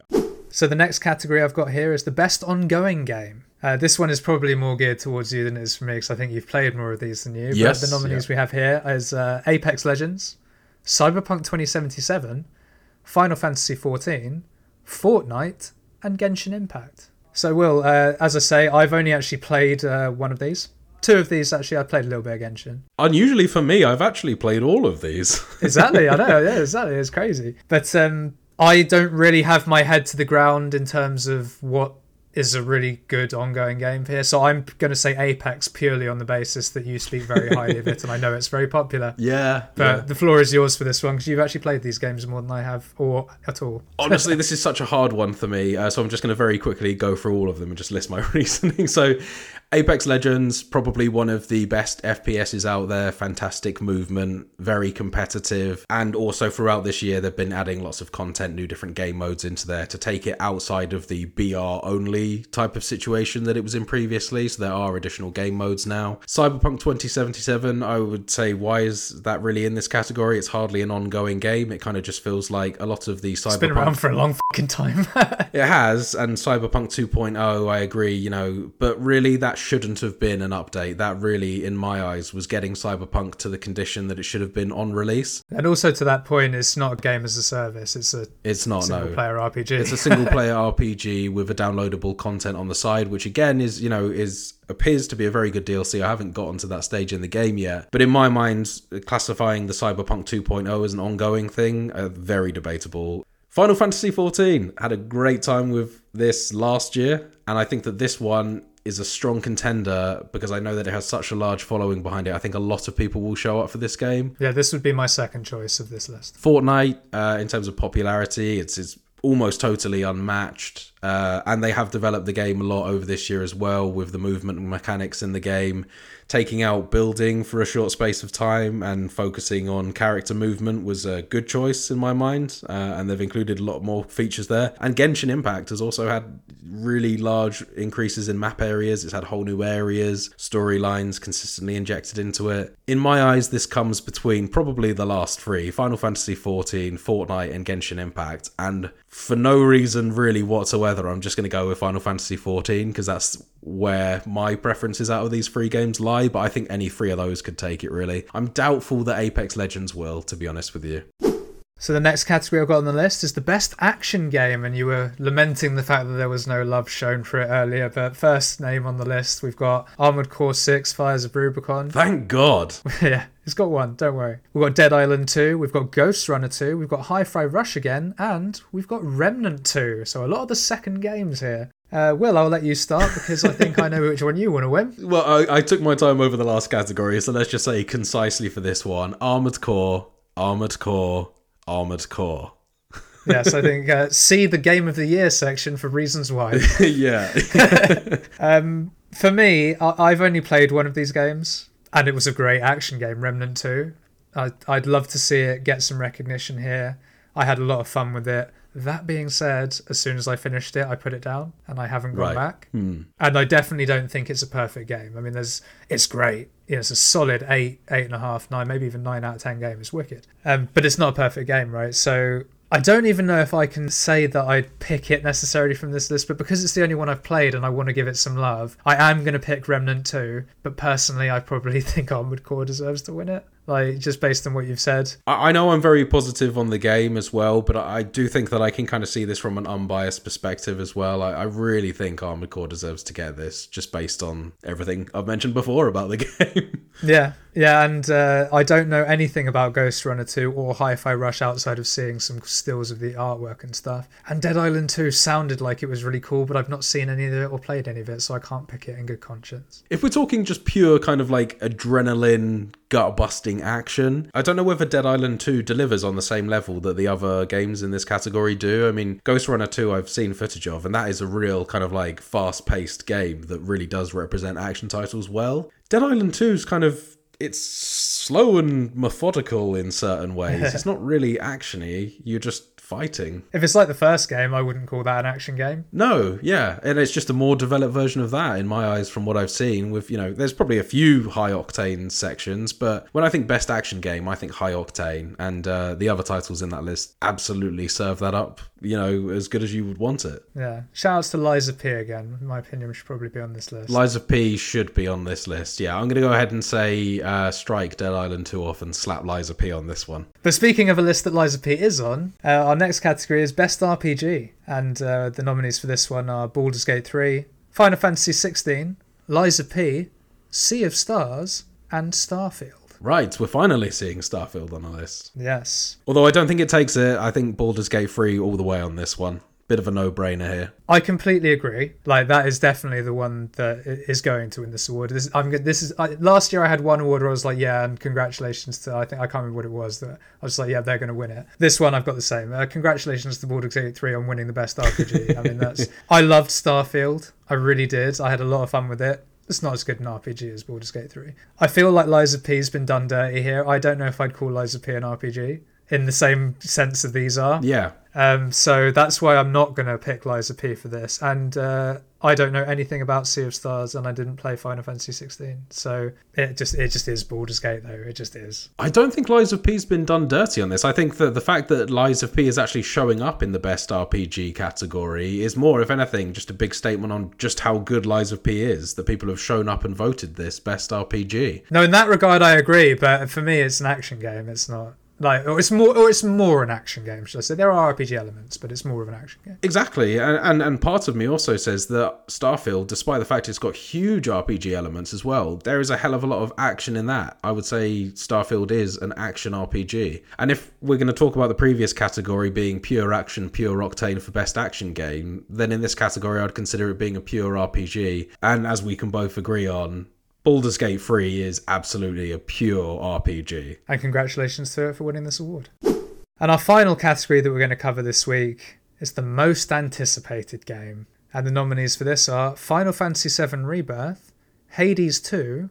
So the next category I've got here is the best ongoing game. Uh, this one is probably more geared towards you than it is for me because I think you've played more of these than you. Yes, But the nominees we have here is uh, Apex Legends, Cyberpunk 2077, Final Fantasy 14, Fortnite, and Genshin Impact. So, Will, uh, as I say, I've only actually played uh, one of these. Two of these, actually, I played a little bit of Genshin. Unusually for me, I've actually played all of these. Exactly, I know, yeah, exactly. It's crazy. But um, I don't really have my head to the ground in terms of what is a really good ongoing game here. So I'm going to say Apex purely on the basis that you speak very highly of it, and I know it's very popular. yeah. But the floor is yours for this one because you've actually played these games more than I have, or at all. Honestly, this is such a hard one for me, uh, so I'm just going to very quickly go through all of them and just list my reasoning. So, Apex Legends, probably one of the best FPSs out there, fantastic movement, very competitive, and also throughout this year, they've been adding lots of content, new different game modes into there to take it outside of the BR only type of situation that it was in previously. So, there are additional game modes now. Cyberpunk 2077, I would say, why is that really in this category? It's hardly an ongoing game. It kind of just feels like a lot of the Cyberpunk. It's been around for a long fucking time. It has, and Cyberpunk 2.0, I agree, you know, but really that shouldn't have been an update. That really, in my eyes, was getting Cyberpunk to the condition that it should have been on release. and also to that point, it's not a game as a service; it's a It's not, single no. player RPG. It's a single player RPG with a downloadable content on the side, which again is, you know, is appears to be a very good DLC. I haven't gotten to that stage in the game yet, but in my mind, classifying the Cyberpunk 2.0 as an ongoing thing, uh, very debatable. Final Fantasy 14 had a great time with this last year, and I think that this one is a strong contender because I know that it has such a large following behind it. I think a lot of people will show up for this game. yeah, this would be my second choice of this list. Fortnite, uh, in terms of popularity, it's, it's almost totally unmatched. Uh, and they have developed the game a lot over this year as well with the movement mechanics in the game, taking out building for a short space of time and focusing on character movement was a good choice in my mind. Uh, and they've included a lot more features there. And Genshin Impact has also had really large increases in map areas. It's had whole new areas, storylines consistently injected into it. In my eyes, this comes between probably the last three Final Fantasy XIV, Fortnite, and Genshin Impact. And for no reason really whatsoever, I'm just going to go with Final Fantasy XIV because that's where my preferences out of these three games lie. But I think any three of those could take it really. I'm doubtful that Apex Legends will, to be honest with you. So the next category I've got on the list is the best action game, and you were lamenting the fact that there was no love shown for it earlier. But first name on the list, we've got Armored Core 6: Fires of Rubicon. Thank God. yeah, it's got one. Don't worry. We've got Dead Island 2. We've got Ghostrunner 2. We've got Hi-Fi Rush again, and we've got Remnant 2. So a lot of the second games here. Uh, Will, I'll let you start because I think I know which one you want to win. Well, I, I took my time over the last category, so let's just say concisely for this one Armored Core, Armored Core, Armored Core. yes, I think uh, see the game of the year section for reasons why. yeah. um, for me, I- I've only played one of these games, and it was a great action game, Remnant Two. I- I'd love to see it get some recognition here. I had a lot of fun with it. That being said, as soon as I finished it, I put it down, and I haven't gone Right. back. Hmm. And I definitely don't think it's a perfect game. I mean, there's it's great. Know, it's a solid eight, eight and a half, nine, maybe even nine out of ten game. It's wicked. Um, but it's not a perfect game, right? So I don't even know if I can say that I'd pick it necessarily from this list, but because it's the only one I've played and I want to give it some love, I am going to pick Remnant 2. But personally, I probably think Armored Core deserves to win it. Like, just based on what you've said. I I know I'm very positive on the game as well, but I I do think that I can kind of see this from an unbiased perspective as well. I, I really think Armored Core deserves to get this, just based on everything I've mentioned before about the game. Yeah, yeah, and uh, I don't know anything about Ghostrunner 2 or Hi Fi Rush outside of seeing some stills of the artwork and stuff. And Dead Island 2 sounded like it was really cool, but I've not seen any of it or played any of it, so I can't pick it in good conscience. if we're talking just pure kind of like adrenaline, gut busting action, I don't know whether Dead Island 2 delivers on the same level that the other games in this category do. I mean, Ghostrunner 2 I've seen footage of, and that is a real kind of like fast paced game that really does represent action titles well. Dead Island 2 is kind of. It's slow and methodical in certain ways. it's not really actiony. You're just fighting. If it's like the first game, I wouldn't call that an action game. No, yeah, and it's just a more developed version of that in my eyes from what I've seen. With you know, there's probably a few high octane sections, but when I think best action game, I think high octane, and uh, the other titles in that list absolutely serve that up. You know, as good as you would want it. Yeah. Shoutouts to Lies of P again. In my opinion, should probably be on this list. Lies of P should be on this list. Yeah, I'm going to go ahead and say uh, strike Dead Island 2 off and slap Lies of P on this one. But speaking of a list that Lies of P is on, uh, our next category is Best RPG. And uh, the nominees for this one are Baldur's Gate 3, Final Fantasy 16, Lies of P, Sea of Stars, and Starfield. Right, we're finally seeing Starfield on our list. Yes. Although I don't think it takes it. I think Baldur's Gate 3 all the way on this one. Bit of a no-brainer here. I completely agree. Like that is definitely the one that is going to win this award. This I'm good. This is I, last year I had one award where I was like, yeah, and congratulations to I think I can't remember what it was that I was like, yeah, they're going to win it. This one I've got the same. Uh, congratulations to Baldur's Gate 3 on winning the best RPG. I mean that's I loved Starfield. I really did. I had a lot of fun with it. It's not as good an RPG as Baldur's Gate 3. I feel like Lies of P's been done dirty here. I don't know if I'd call Lies of P an RPG in the same sense that these are. Yeah, Um, so that's why I'm not going to pick Lies of P for this. And uh, I don't know anything about Sea of Stars, and I didn't play Final Fantasy 16. So it just it just is Baldur's Gate, though. It just is. I don't think Lies of P's been done dirty on this. I think that the fact that Lies of P is actually showing up in the best RPG category is more, if anything, just a big statement on just how good Lies of P is. That people have shown up and voted this best RPG. No, in that regard, I agree. But for me, it's an action game. It's not like or it's more or it's more an action game. Should I say there are RPG elements, but it's more of an action game. Exactly, and, and and part of me also says that Starfield, despite the fact it's got huge RPG elements as well, there is a hell of a lot of action in that. I would say Starfield is an action RPG, and if we're going to talk about the previous category being pure action, pure octane for best action game, then in this category I'd consider it being a pure RPG. And as we can both agree on, Baldur's Gate 3 is absolutely a pure RPG. And congratulations to it for winning this award. And our final category that we're going to cover this week is the most anticipated game. And the nominees for this are Final Fantasy VII Rebirth, Hades 2,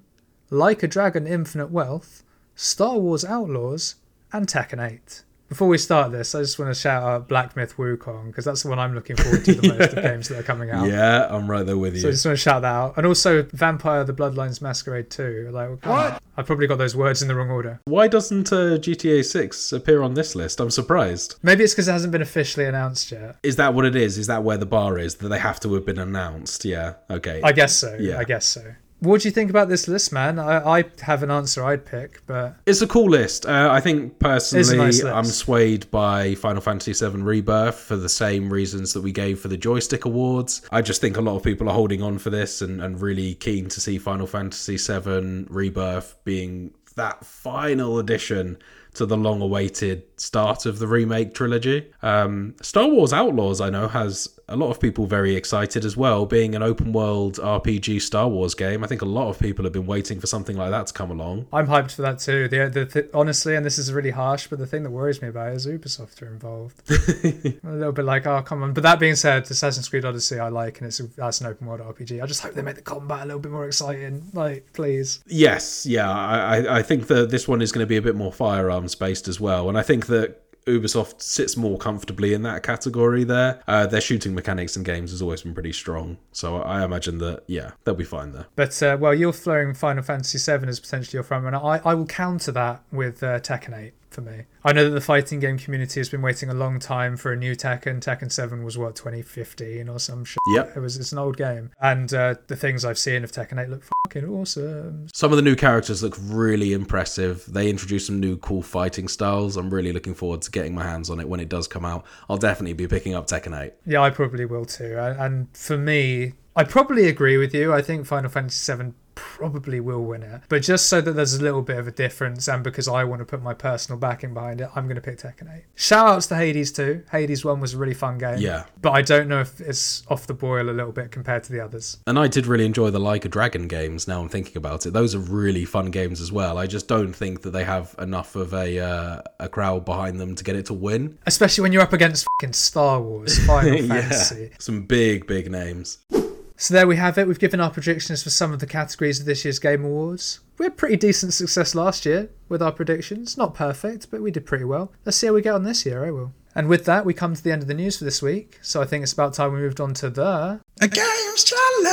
Like a Dragon Infinite Wealth, Star Wars Outlaws, and Tekken 8. Before we start this, I just want to shout out Black Myth Wukong because that's the one I'm looking forward to the most of games that are coming out. Yeah, I'm right there with you. So I just want to shout that out. And also Vampire the Bloodlines Masquerade 2. Like what? I probably got those words in the wrong order. Why doesn't uh, GTA 6 appear on this list? I'm surprised. Maybe it's because it hasn't been officially announced yet. Is that what it is? Is that where the bar is? That they have to have been announced? Yeah. Okay. I guess so. Yeah. I guess so. What do you think about this list, man? I, I have an answer I'd pick, but it's a cool list. Uh, I think personally, nice. I'm swayed by Final Fantasy VII Rebirth for the same reasons that we gave for the Joystick Awards. I just think a lot of people are holding on for this and, and really keen to see Final Fantasy VII Rebirth being that final addition to the long awaited start of the remake trilogy. Um, Star Wars Outlaws, I know, has a lot of people very excited as well, being an open world RPG Star Wars game. I think a lot of people have been waiting for something like that to come along. I'm hyped for that too. The, the, the honestly, and this is really harsh, but the thing that worries me about it is Ubisoft are involved. a little bit like, oh come on. But that being said, Assassin's Creed Odyssey I like, and it's that's an open world RPG. I just hope they make the combat a little bit more exciting. Like, please. Yes, yeah, I, I- I think that this one is going to be a bit more firearms based as well, and I think that Ubisoft sits more comfortably in that category there. Uh, their shooting mechanics in games has always been pretty strong, so I imagine that yeah, they'll be fine there. But uh, well, you're throwing Final Fantasy VII as potentially your front runner. I, I will counter that with uh, Tekken 8 for me. I know that the fighting game community has been waiting a long time for a new Tekken. Tekken 7 was what 2015 or some shit. Yep. It was it's an old game, and uh, the things I've seen of Tekken 8 look fucking awesome. Some of the new characters look really impressive. They introduced some new cool fighting styles. I'm really looking forward to getting my hands on it when it does come out. I'll definitely be picking up Tekken 8. Yeah, I probably will too. And for me, I probably agree with you. I think Final Fantasy VII probably will win it. But just so that there's a little bit of a difference, and because I want to put my personal backing behind it, I'm going to pick Tekken 8. Shout outs to Hades too. Hades 1 was a really fun game. Yeah. But I don't know if it's off the boil a little bit compared to the others. And I did really enjoy the Like a Dragon games. Now I'm thinking about it; those are really fun games as well. I just don't think that they have enough of a uh, a crowd behind them to get it to win. Especially when you're up against fucking Star Wars, Final Fantasy. some big, big names. So there we have it. We've given our predictions for some of the categories of this year's Game Awards. We had pretty decent success last year with our predictions. Not perfect, but we did pretty well. Let's see how we get on this year, I will. And with that, we come to the end of the news for this week. So I think it's about time we moved on to the. A games challenge!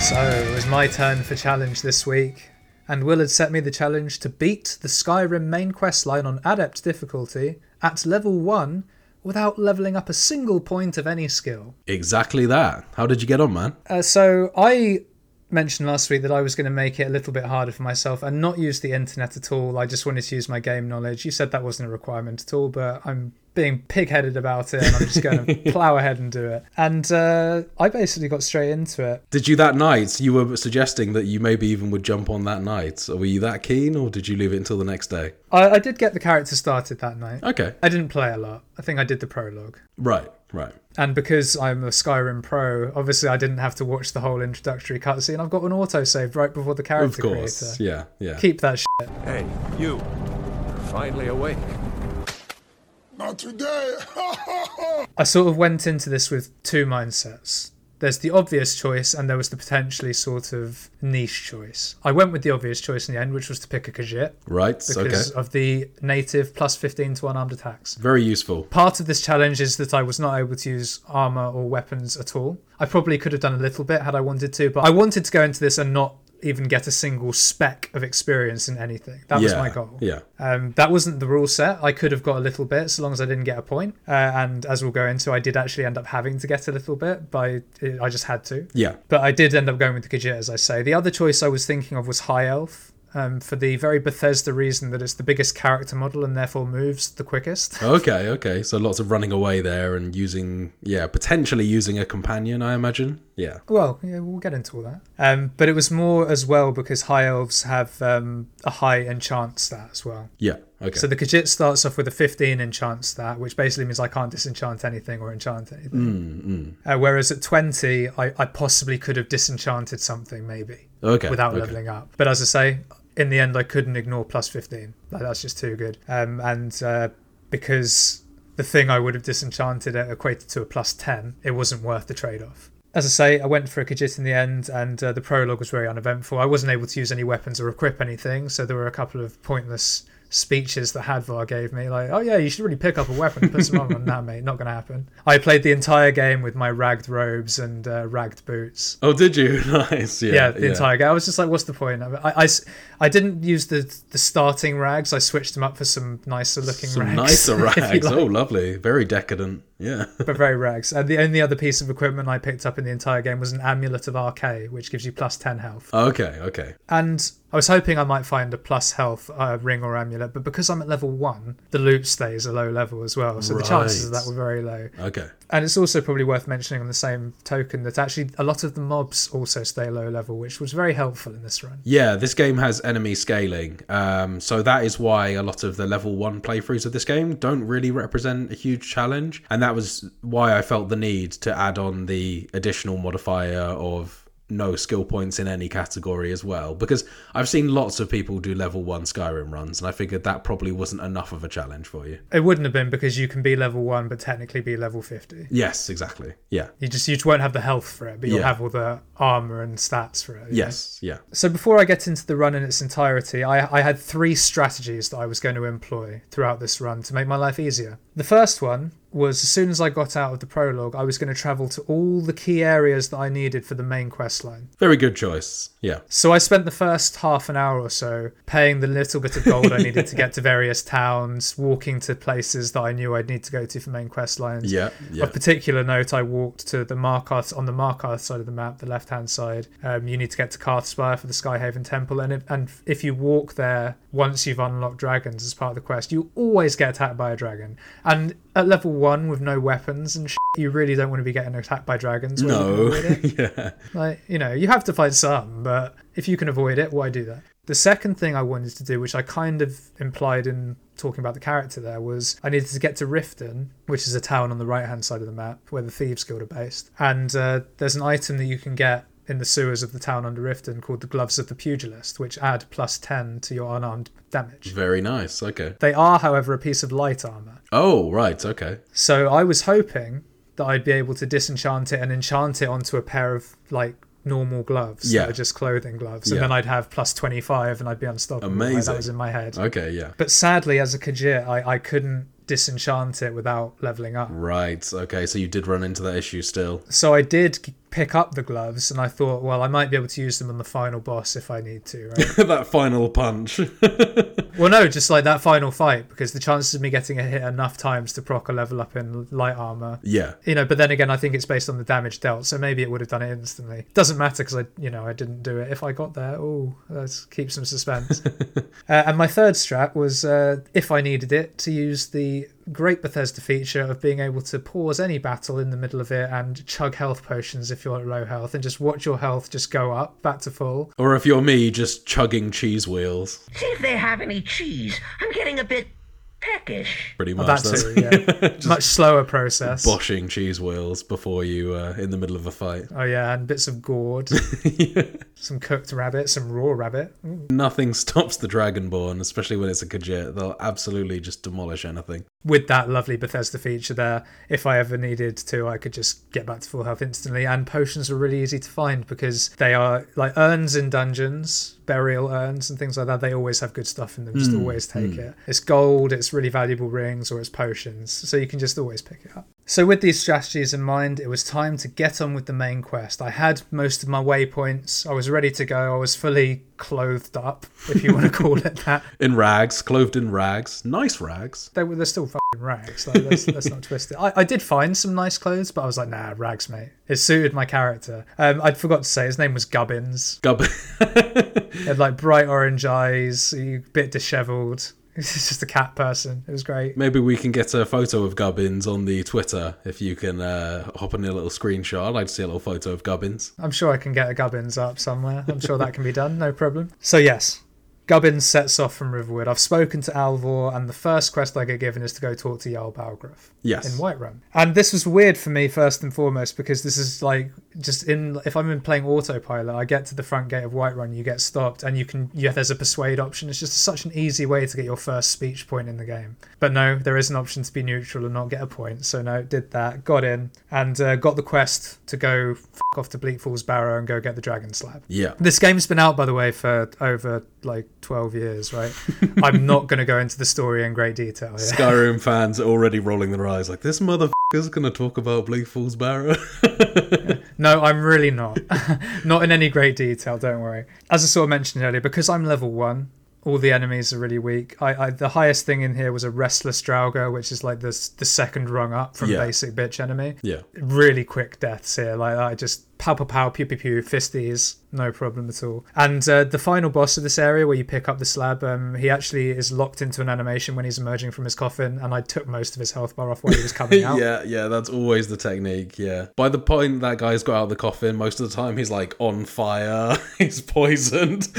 So it was my turn for challenge this week. And Will had set me the challenge to beat the Skyrim main quest line on Adept difficulty at level 1 without leveling up a single point of any skill. Exactly that. How did you get on, man? Uh, so I mentioned last week that I was going to make it a little bit harder for myself and not use the internet at all. I just wanted to use my game knowledge. You said that wasn't a requirement at all, but I'm being pig-headed about it and I'm just going to plow ahead and do it. And uh, I basically got straight into it. Did you that night? You were suggesting that you maybe even would jump on that night. Or were you that keen, or did you leave it until the next day? I, I did get the character started that night. Okay. I didn't play a lot. I think I did the prologue. Right. Right. And because I'm a Skyrim pro, obviously I didn't have to watch the whole introductory cutscene. I've got an auto saved right before the character Of character course. creator. Yeah. Yeah. Keep that shit. Hey, you. You're finally awake. Not today! I sort of went into this with two mindsets. There's the obvious choice, and there was the potentially sort of niche choice. I went with the obvious choice in the end, which was to pick a Khajiit Right. because Okay. of the native plus 15 to unarmed attacks. Very useful. Part of this challenge is that I was not able to use armor or weapons at all. I probably could have done a little bit had I wanted to, but I wanted to go into this and not even get a single speck of experience in anything. That was my goal. Yeah. Um, that wasn't the rule set. I could have got a little bit so long as I didn't get a point. Uh, and as we'll go into, I did actually end up having to get a little bit, but I, I just had to. Yeah. But I did end up going with the Khajiit, as I say. The other choice I was thinking of was High Elf. Um, for the very Bethesda reason that it's the biggest character model and therefore moves the quickest. Okay. Okay. So lots of running away there and using, yeah, potentially using a companion. I imagine. Yeah. Well, yeah, we'll get into all that. Um, but it was more as well because high elves have um, a high enchant stat as well. Yeah. Okay. So the Khajiit starts off with a 15 enchant stat, which basically means I can't disenchant anything or enchant anything. Uh, whereas at 20, I, I possibly could have disenchanted something maybe okay. without okay. leveling up. But as I say, in the end, I couldn't ignore plus 15. Like, that's just too good. Um, and uh, because the thing I would have disenchanted equated to a plus 10, it wasn't worth the trade off. As I say, I went for a Khajiit in the end, and uh, the prologue was very uneventful. I wasn't able to use any weapons or equip anything, so there were a couple of pointless speeches that Hadvar gave me, like, "Oh yeah, you should really pick up a weapon, and put some armor on that, mate." Not going to happen. I played the entire game with my ragged robes and uh, ragged boots. Oh, did you? nice. Yeah. Yeah, the entire game. I was just like, "What's the point?" I, I, I didn't use the the starting rags. I switched them up for some nicer looking Some rags. nicer rags. like. Oh, lovely. Very decadent. Yeah. but very rags. And the only other piece of equipment I picked up in the entire game was an amulet of Arkay, which gives you plus 10 health. Okay, okay. And I was hoping I might find a plus health uh, ring or amulet, but because I'm at level one, the loot stays a low level as well. So the chances of that were very low. Okay. And it's also probably worth mentioning on the same token that actually a lot of the mobs also stay low level, which was very helpful in this run. Yeah, this game has enemy scaling. Um, so that is why a lot of the level one playthroughs of this game don't really represent a huge challenge. And that was why I felt the need to add on the additional modifier of no skill points in any category as well. Because I've seen lots of people do level one Skyrim runs, and I figured that probably wasn't enough of a challenge for you. It wouldn't have been because you can be level one, but technically be level 50. Yes, exactly. Yeah. You just you just won't have the health for it, but you'll Yeah. have all the armor and stats for it. you know? Yes. Yeah. So before I get into the run in its entirety, I, I had three strategies that I was going to employ throughout this run to make my life easier. The first one was as soon as I got out of the prologue, I was going to travel to all the key areas that I needed for the main quest line. Very good choice. Yeah. So I spent the first half an hour or so paying the little bit of gold I needed to get to various towns, walking to places that I knew I'd need to go to for main quest lines. Yeah. Yeah. Of particular note, I walked to the Markarth on the Markarth side of the map, the left-hand side. Um, you need to get to Karthspire for the Skyhaven Temple, and if, and if you walk there once you've unlocked dragons as part of the quest, you always get attacked by a dragon. And at level one with no weapons and shit, you really don't want to be getting attacked by dragons. you No. yeah. Like, you know, you have to fight some, but if you can avoid it, why do that? The second thing I wanted to do, which I kind of implied in talking about the character there, was I needed to get to Riften, which is a town on the right hand side of the map where the Thieves Guild are based. And uh, there's an item that you can get in the sewers of the town under Riften called the Gloves of the Pugilist, which add plus 10 to your unarmed damage. Very nice. Okay. They are, however, a piece of light armor. Oh, right. Okay. So I was hoping that I'd be able to disenchant it and enchant it onto a pair of like normal gloves Yeah. that are just clothing gloves, and Yeah. then I'd have plus twenty five and I'd be unstoppable. Like, Amazing. that was in my head. Okay. Yeah. But sadly, as a Khajiit, I, I couldn't disenchant it without leveling up. Right. Okay. So you did run into that issue still. So I did pick up the gloves, and I thought, well, I might be able to use them on the final boss if I need to, right? that final punch. well, no, just like that final fight, because the chances of me getting a hit enough times to proc a level up in light armor yeah. you know but then again i think it's based on the damage dealt so maybe it would have done it instantly doesn't matter because i you know i didn't do it if i got there oh let's keep some suspense uh, and my third strat was uh, if i needed it to use the great bethesda feature of being able to pause any battle in the middle of it and chug health potions if you're at low health and just watch your health just go up back to full Or if you're me, just chugging cheese wheels. See if they have any cheese. I'm getting a bit peckish. Pretty much. that That's too yeah much slower process boshing cheese wheels before you uh, in the middle of a fight. oh yeah and bits of gourd yeah. some cooked rabbit some raw rabbit Ooh. Nothing stops the Dragonborn, especially when it's a Khajiit. They'll absolutely just demolish anything. With that lovely Bethesda feature there, if I ever needed to, I could just get back to full health instantly. And potions are really easy to find because they are like urns in dungeons, burial urns and things like that. They always have good stuff in them. Just hmm, always take hmm. it. It's gold, it's really valuable rings, or it's potions. So you can just always pick it up. So with these strategies in mind, it was time to get on with the main quest. I had most of my waypoints. I was ready to go. I was fully clothed up, if you want to call it that. In rags, clothed in rags. Nice rags. they were they're still fucking rags. Like, let's, let's not twist it. I, I did find some nice clothes, but I was like, nah, rags, mate. It suited my character. Um, I forgot to say his name was Gubbins. Gubbins. He had like bright orange eyes, a bit dishevelled. He's just a cat person. It was great. Maybe we can get a photo of Gubbins on the Twitter if you can uh, hop in a little screenshot. I'd like to see a little photo of Gubbins. I'm sure I can get a Gubbins up somewhere. I'm sure that can be done, no problem. So yes, Gubbins sets off from Riverwood. I've spoken to Alvor, and the first quest I get given is to go talk to Jarl Balgruuf. Yes. in Whiterun. And this was weird for me first and foremost because this is like just in if I'm in playing autopilot, I get to the front gate of Whiterun, you get stopped, and you can yeah, there's a persuade option. It's just such an easy way to get your first speech point in the game. But no, there is an option to be neutral and not get a point. So no, did that, got in, and uh, got the quest to go f- off to Bleak Falls Barrow and go get the Dragon Slab. Yeah. This game's been out, by the way, for over like 12 years, right? I'm not going to go into the story in great detail. Skyrim fans are already rolling their eyes like, this motherfucker's going to talk about Bleak Falls Barrow. No, I'm really not. not in any great detail, don't worry. As I sort of mentioned earlier, because I'm level one, All the enemies are really weak. I, I the highest thing in here was a restless Draugr, which is like the the second rung up from Yeah. basic bitch enemy. Yeah. Really quick deaths here. Like I just pow pow pow pew pew pew fisties, no problem at all. And uh, the final boss of this area where you pick up the slab, um, he actually is locked into an animation when he's emerging from his coffin, and I took most of his health bar off while he was coming out. Yeah, yeah, that's always the technique. Yeah. By the point that guy's got out of the coffin, most of the time he's like on fire, he's poisoned.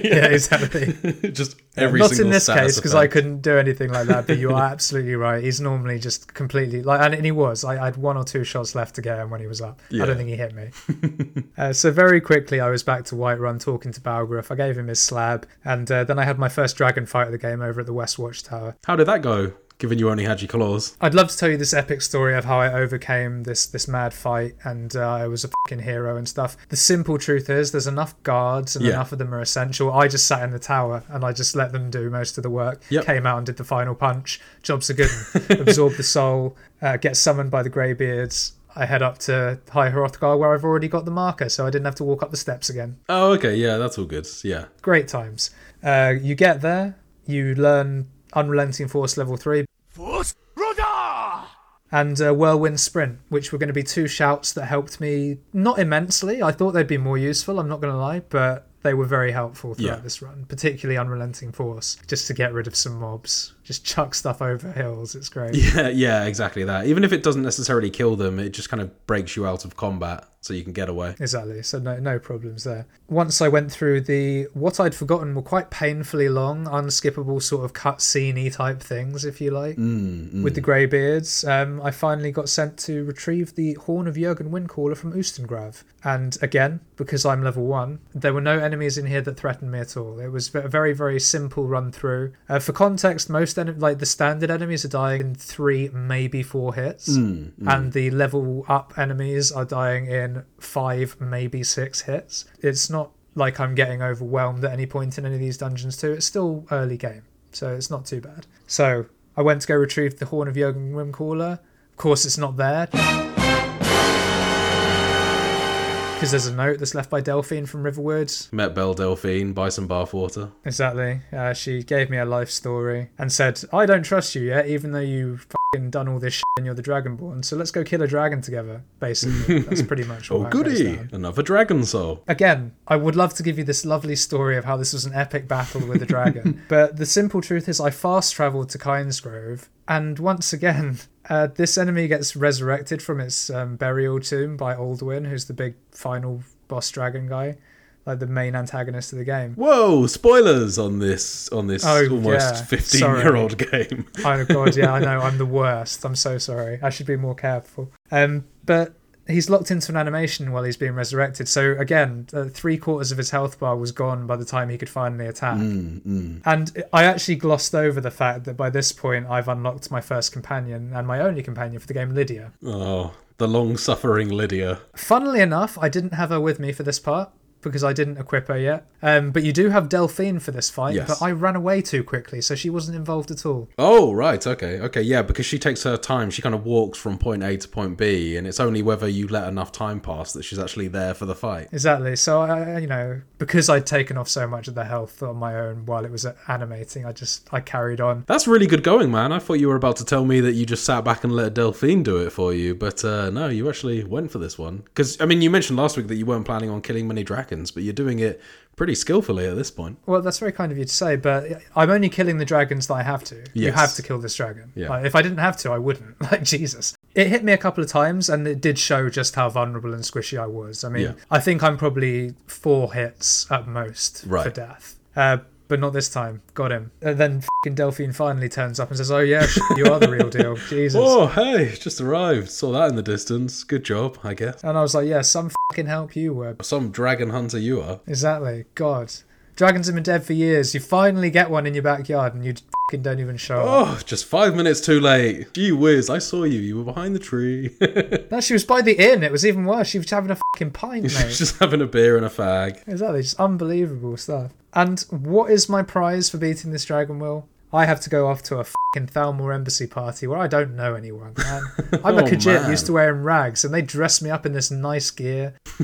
Yeah, exactly. just every Not single in this case because I couldn't do anything like that. But you are absolutely right. He's normally just completely like, and he was. I, I had one or two shots left to get him when he was up. Yeah. I don't think he hit me. uh, so very quickly, I was back to Whiterun talking to Balgruuf. I gave him his slab, and uh, then I had my first dragon fight of the game over at the West Watchtower. How did that go? Given you only had your claws. I'd love to tell you this epic story of how I overcame this this mad fight and uh, I was a fucking hero and stuff. The simple truth is, there's enough guards and Yeah. enough of them are essential. I just sat in the tower and I just let them do most of the work. Yep. Came out and did the final punch. Job's are good. Absorb the soul. Uh, get summoned by the greybeards. I head up to High Hrothgar where I've already got the marker, so I didn't have to walk up the steps again Oh, okay, yeah, that's all good. Yeah. great times. Uh, you get there, you learn Unrelenting Force level 3 force and uh, Whirlwind Sprint, which were going to be two shouts that helped me not immensely. I thought they'd be more useful, I'm not going to lie, but they were very helpful throughout Yeah. this run, particularly Unrelenting Force, just to get rid of some mobs. Just chuck stuff over hills, it's great. Yeah, yeah, exactly that. Even if it doesn't necessarily kill them, it just kind of breaks you out of combat so you can get away. Exactly. So no no problems there. Once I went through the what I'd forgotten were quite painfully long, unskippable sort of cutscene type things, if you like, with the greybeards. Um, I finally got sent to retrieve the horn of Jurgen Windcaller from Ustengrav. And again, because I'm level one, there were no enemies in here that threatened me at all. It was a very very simple run through. Uh, for context, most like the standard enemies are dying in three maybe four hits, hmm, hmm. and the level up enemies are dying in five maybe six hits. It's not like I'm getting overwhelmed at any point in any of these dungeons too. It's still early game, so it's not too bad. So I went to go retrieve the horn of Jurgen Windcaller. Of course, it's not there. Because there's a note that's left by Delphine from Riverwoods. Met Belle Delphine, buy some bathwater. Exactly. Uh, she gave me a life story and said, "I don't trust you yet, even though you fing done all this shit and you're the Dragonborn. So let's go kill a dragon together." Basically, that's pretty much. Oh, goody! Another dragon soul. Again, I would love to give you this lovely story of how this was an epic battle with a dragon, but the simple truth is, I fast travelled to Kynesgrove, and once again, uh, this enemy gets resurrected from its um, burial tomb by Alduin, who's the big final boss dragon guy, like the main antagonist of the game. Whoa! Spoilers on this on this Oh, almost fifteen-year-old game. Oh god, yeah, I know. I'm the worst. I'm so sorry. I should be more careful. Um, but he's locked into an animation while he's being resurrected. So again, uh, three quarters of his health bar was gone by the time he could finally attack. Mm, And I actually glossed over the fact that by this point I've unlocked my first companion and my only companion for the game, Lydia. Oh, the long-suffering Lydia. Funnily enough, I didn't have her with me for this part because I didn't equip her yet. Um, but you do have Delphine for this fight, Yes. but I ran away too quickly, so she wasn't involved at all. Oh, right. Okay. Okay. Yeah, because she takes her time. She kind of walks from point A to point B, and it's only whether you let enough time pass that she's actually there for the fight. Exactly. So I, you know, because I'd taken off so much of the health on my own while it was animating, I just I carried on. That's really good going, man. I thought you were about to tell me that you just sat back and let Delphine do it for you, but uh, no, you actually went for this one. Because I mean, you mentioned last week that you weren't planning on killing many dragons, but you're doing it pretty skillfully at this point. Well, that's very kind of you to say, but I'm only killing the dragons that I have to. You have to kill this dragon. Yeah. Like, if I didn't have to, I wouldn't. Like Jesus. It hit me a couple of times, and it did show just how vulnerable and squishy I was. I mean, Yeah. I think I'm probably four hits at most for death. Uh, but not this time. Got him. And then fing Delphine finally turns up and says, "Oh yeah, you are the real deal." Jesus. Oh, hey, just arrived. Saw that in the distance. Good job, I guess. And I was like, "Yeah, some fucking help you were." Some dragon hunter you are. Exactly. God. Dragons have been dead for years. You finally get one in your backyard and you don't even show up. Oh, just five minutes too late. Gee whiz, I saw you. You were behind the tree. No, she was by the inn. It was even worse. She was having a fucking pint, mate. just having a beer and a fag. exactly. Just unbelievable stuff. And what is my prize for beating this dragon, Will? I have to go off to a fucking Thalmor embassy party where I don't know anyone, man. I'm a Oh, Khajiit used to wearing rags and they dress me up in this nice gear.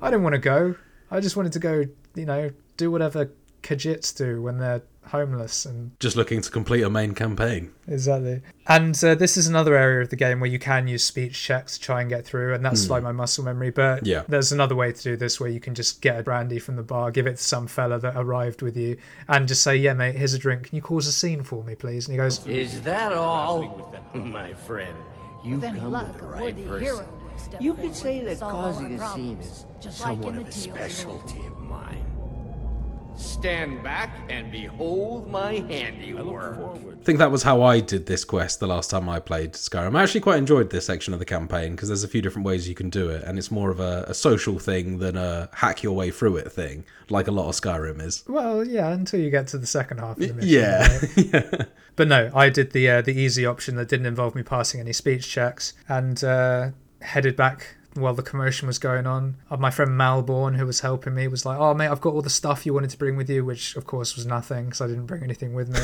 I didn't want to go. I just wanted to go, you know, do whatever Kajitsu when they're homeless and Just looking to complete a main campaign. exactly. And uh, this is another area of the game where you can use speech checks to try and get through, and that's like my muscle memory. But Yeah. there's another way to do this where you can just get a brandy from the bar, give it to some fella that arrived with you, and just say, "Yeah, mate, here's a drink. Can you cause a scene for me, please?" And he goes, Is that all? My friend, you've Then come like to the right worthy person. hero to step You could say that causing a scene is just like somewhat of a specialty of mine. Stand back and behold my handiwork. I think that was how I did this quest the last time I played Skyrim. I actually quite enjoyed this section of the campaign because there's a few different ways you can do it, and it's more of a, a social thing than a hack your way through it thing, like a lot of Skyrim is. "Well, yeah," until you get to the second half of the mission. Yeah. right? But no, I did the uh, the easy option that didn't involve me passing any speech checks, and uh, headed back while the commotion was going on. Uh, my friend Malborn, who was helping me, was like, "Oh mate, I've got all the stuff you wanted to bring with you," which of course was nothing because I didn't bring anything with me.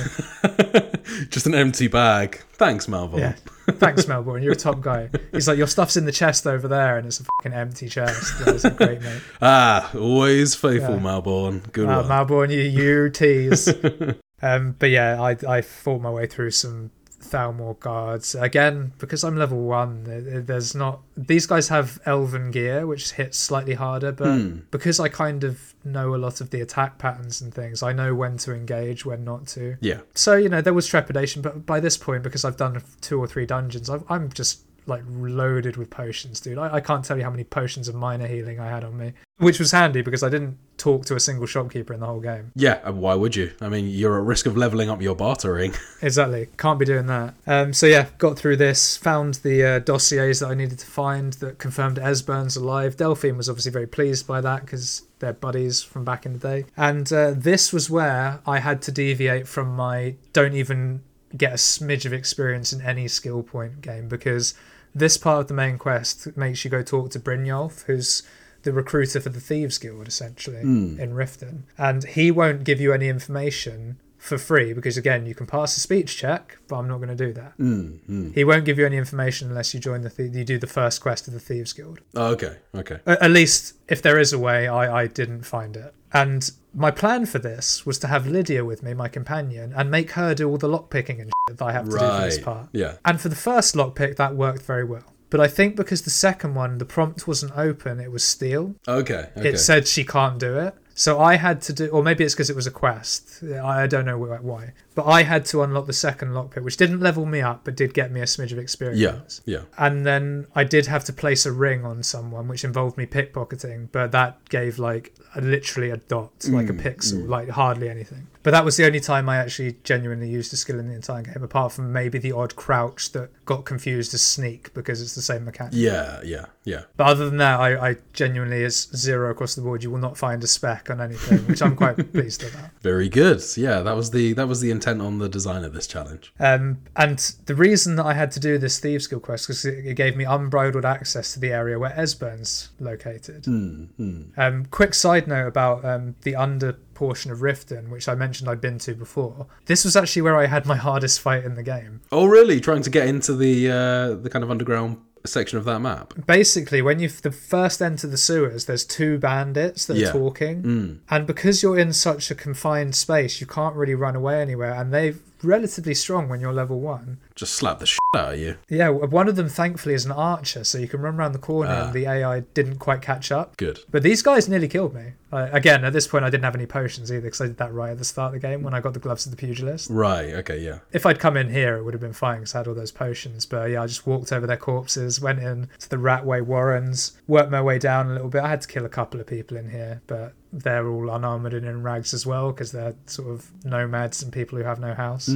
Just an empty bag. Thanks, Malvern. yeah, thanks Melbourne, you're a top guy. He's like, "Your stuff's in the chest over there," and it's a fucking empty chest. That was like, great, mate. Ah, always faithful, Yeah. Malborn. Good Uh, one. Malborn, you you tease. um, but yeah, I I fought my way through some Thalmor guards again because I'm level one. There's not these guys have elven gear which hits slightly harder, but Hmm. because I kind of know a lot of the attack patterns and things, I know when to engage, when not to. yeah. So you know there was trepidation, but by this point, because I've done two or three dungeons, I've, I'm just like loaded with potions, dude. I, I can't tell you how many potions of minor healing I had on me, which was handy because I didn't talk to a single shopkeeper in the whole game. Yeah, and why would you? I mean, you're at risk of leveling up your bartering. Exactly, can't be doing that. Um, so yeah, got through this, found the uh, dossiers that I needed to find that confirmed Esbern's alive. Delphine was obviously very pleased by that because they're buddies from back in the day. And uh, this was where I had to deviate from my don't even get a smidge of experience in any skill point game because this part of the main quest makes you go talk to Brynjolf, who's the recruiter for the Thieves Guild, essentially, hmm. in Riften. And he won't give you any information for free because, again, you can pass a speech check, but I'm not going to do that. Hmm, hmm. He won't give you any information unless you join the thie- you do the first quest of the Thieves Guild. Oh, okay, okay. A- At least, if there is a way, I, I didn't find it. And my plan for this was to have Lydia with me, my companion, and make her do all the lockpicking and shit that I have to do for this Right. part. Yeah. And for the first lockpick, that worked very well. But I think because the second one, the prompt wasn't open, it was steel. Okay, okay. It said she can't do it. So I had to do, or maybe it's because it was a quest. I don't know why. But I had to unlock the second lockpick, which didn't level me up, but did get me a smidge of experience. yeah. yeah. And then I did have to place a ring on someone, which involved me pickpocketing, but that gave like a, literally a dot, like a mm, pixel, mm. like hardly anything. But that was the only time I actually genuinely used a skill in the entire game, apart from maybe the odd crouch that got confused as sneak because it's the same mechanic. Yeah, yeah, yeah. But other than that, I, I genuinely is zero across the board. You will not find a spec on anything, which I'm quite pleased about. Very good. Yeah, that was the that was the intent on the design of this challenge. Um, and the reason that I had to do this Thieves Guild quest because it, it gave me unbridled access to the area where Esbern's located. Um, quick side note about um, the under portion of Riften, which I mentioned I'd been to before. This was actually where I had my hardest fight in the game. Oh, really? Trying to get into the uh, the kind of underground section of that map. basically when you the first enter the sewers there's two bandits that Yeah. are talking and because you're in such a confined space you can't really run away anywhere and they're relatively strong when you're level one Just slap the shit out of you. yeah one of them thankfully is an archer so you can run around the corner and the ai didn't quite catch up Good. but these guys nearly killed me uh, again at this point i didn't have any potions either because i did that right at the start of the game when i got the gloves of the pugilist Right. Okay. Yeah. if I'd come in here, it would have been fine because I had all those potions. But yeah, I just walked over their corpses, went in to the Ratway Warrens, worked my way down a little bit. I had to kill a couple of people in here, but they're all unarmored and in rags as well because they're sort of nomads and people who have no house.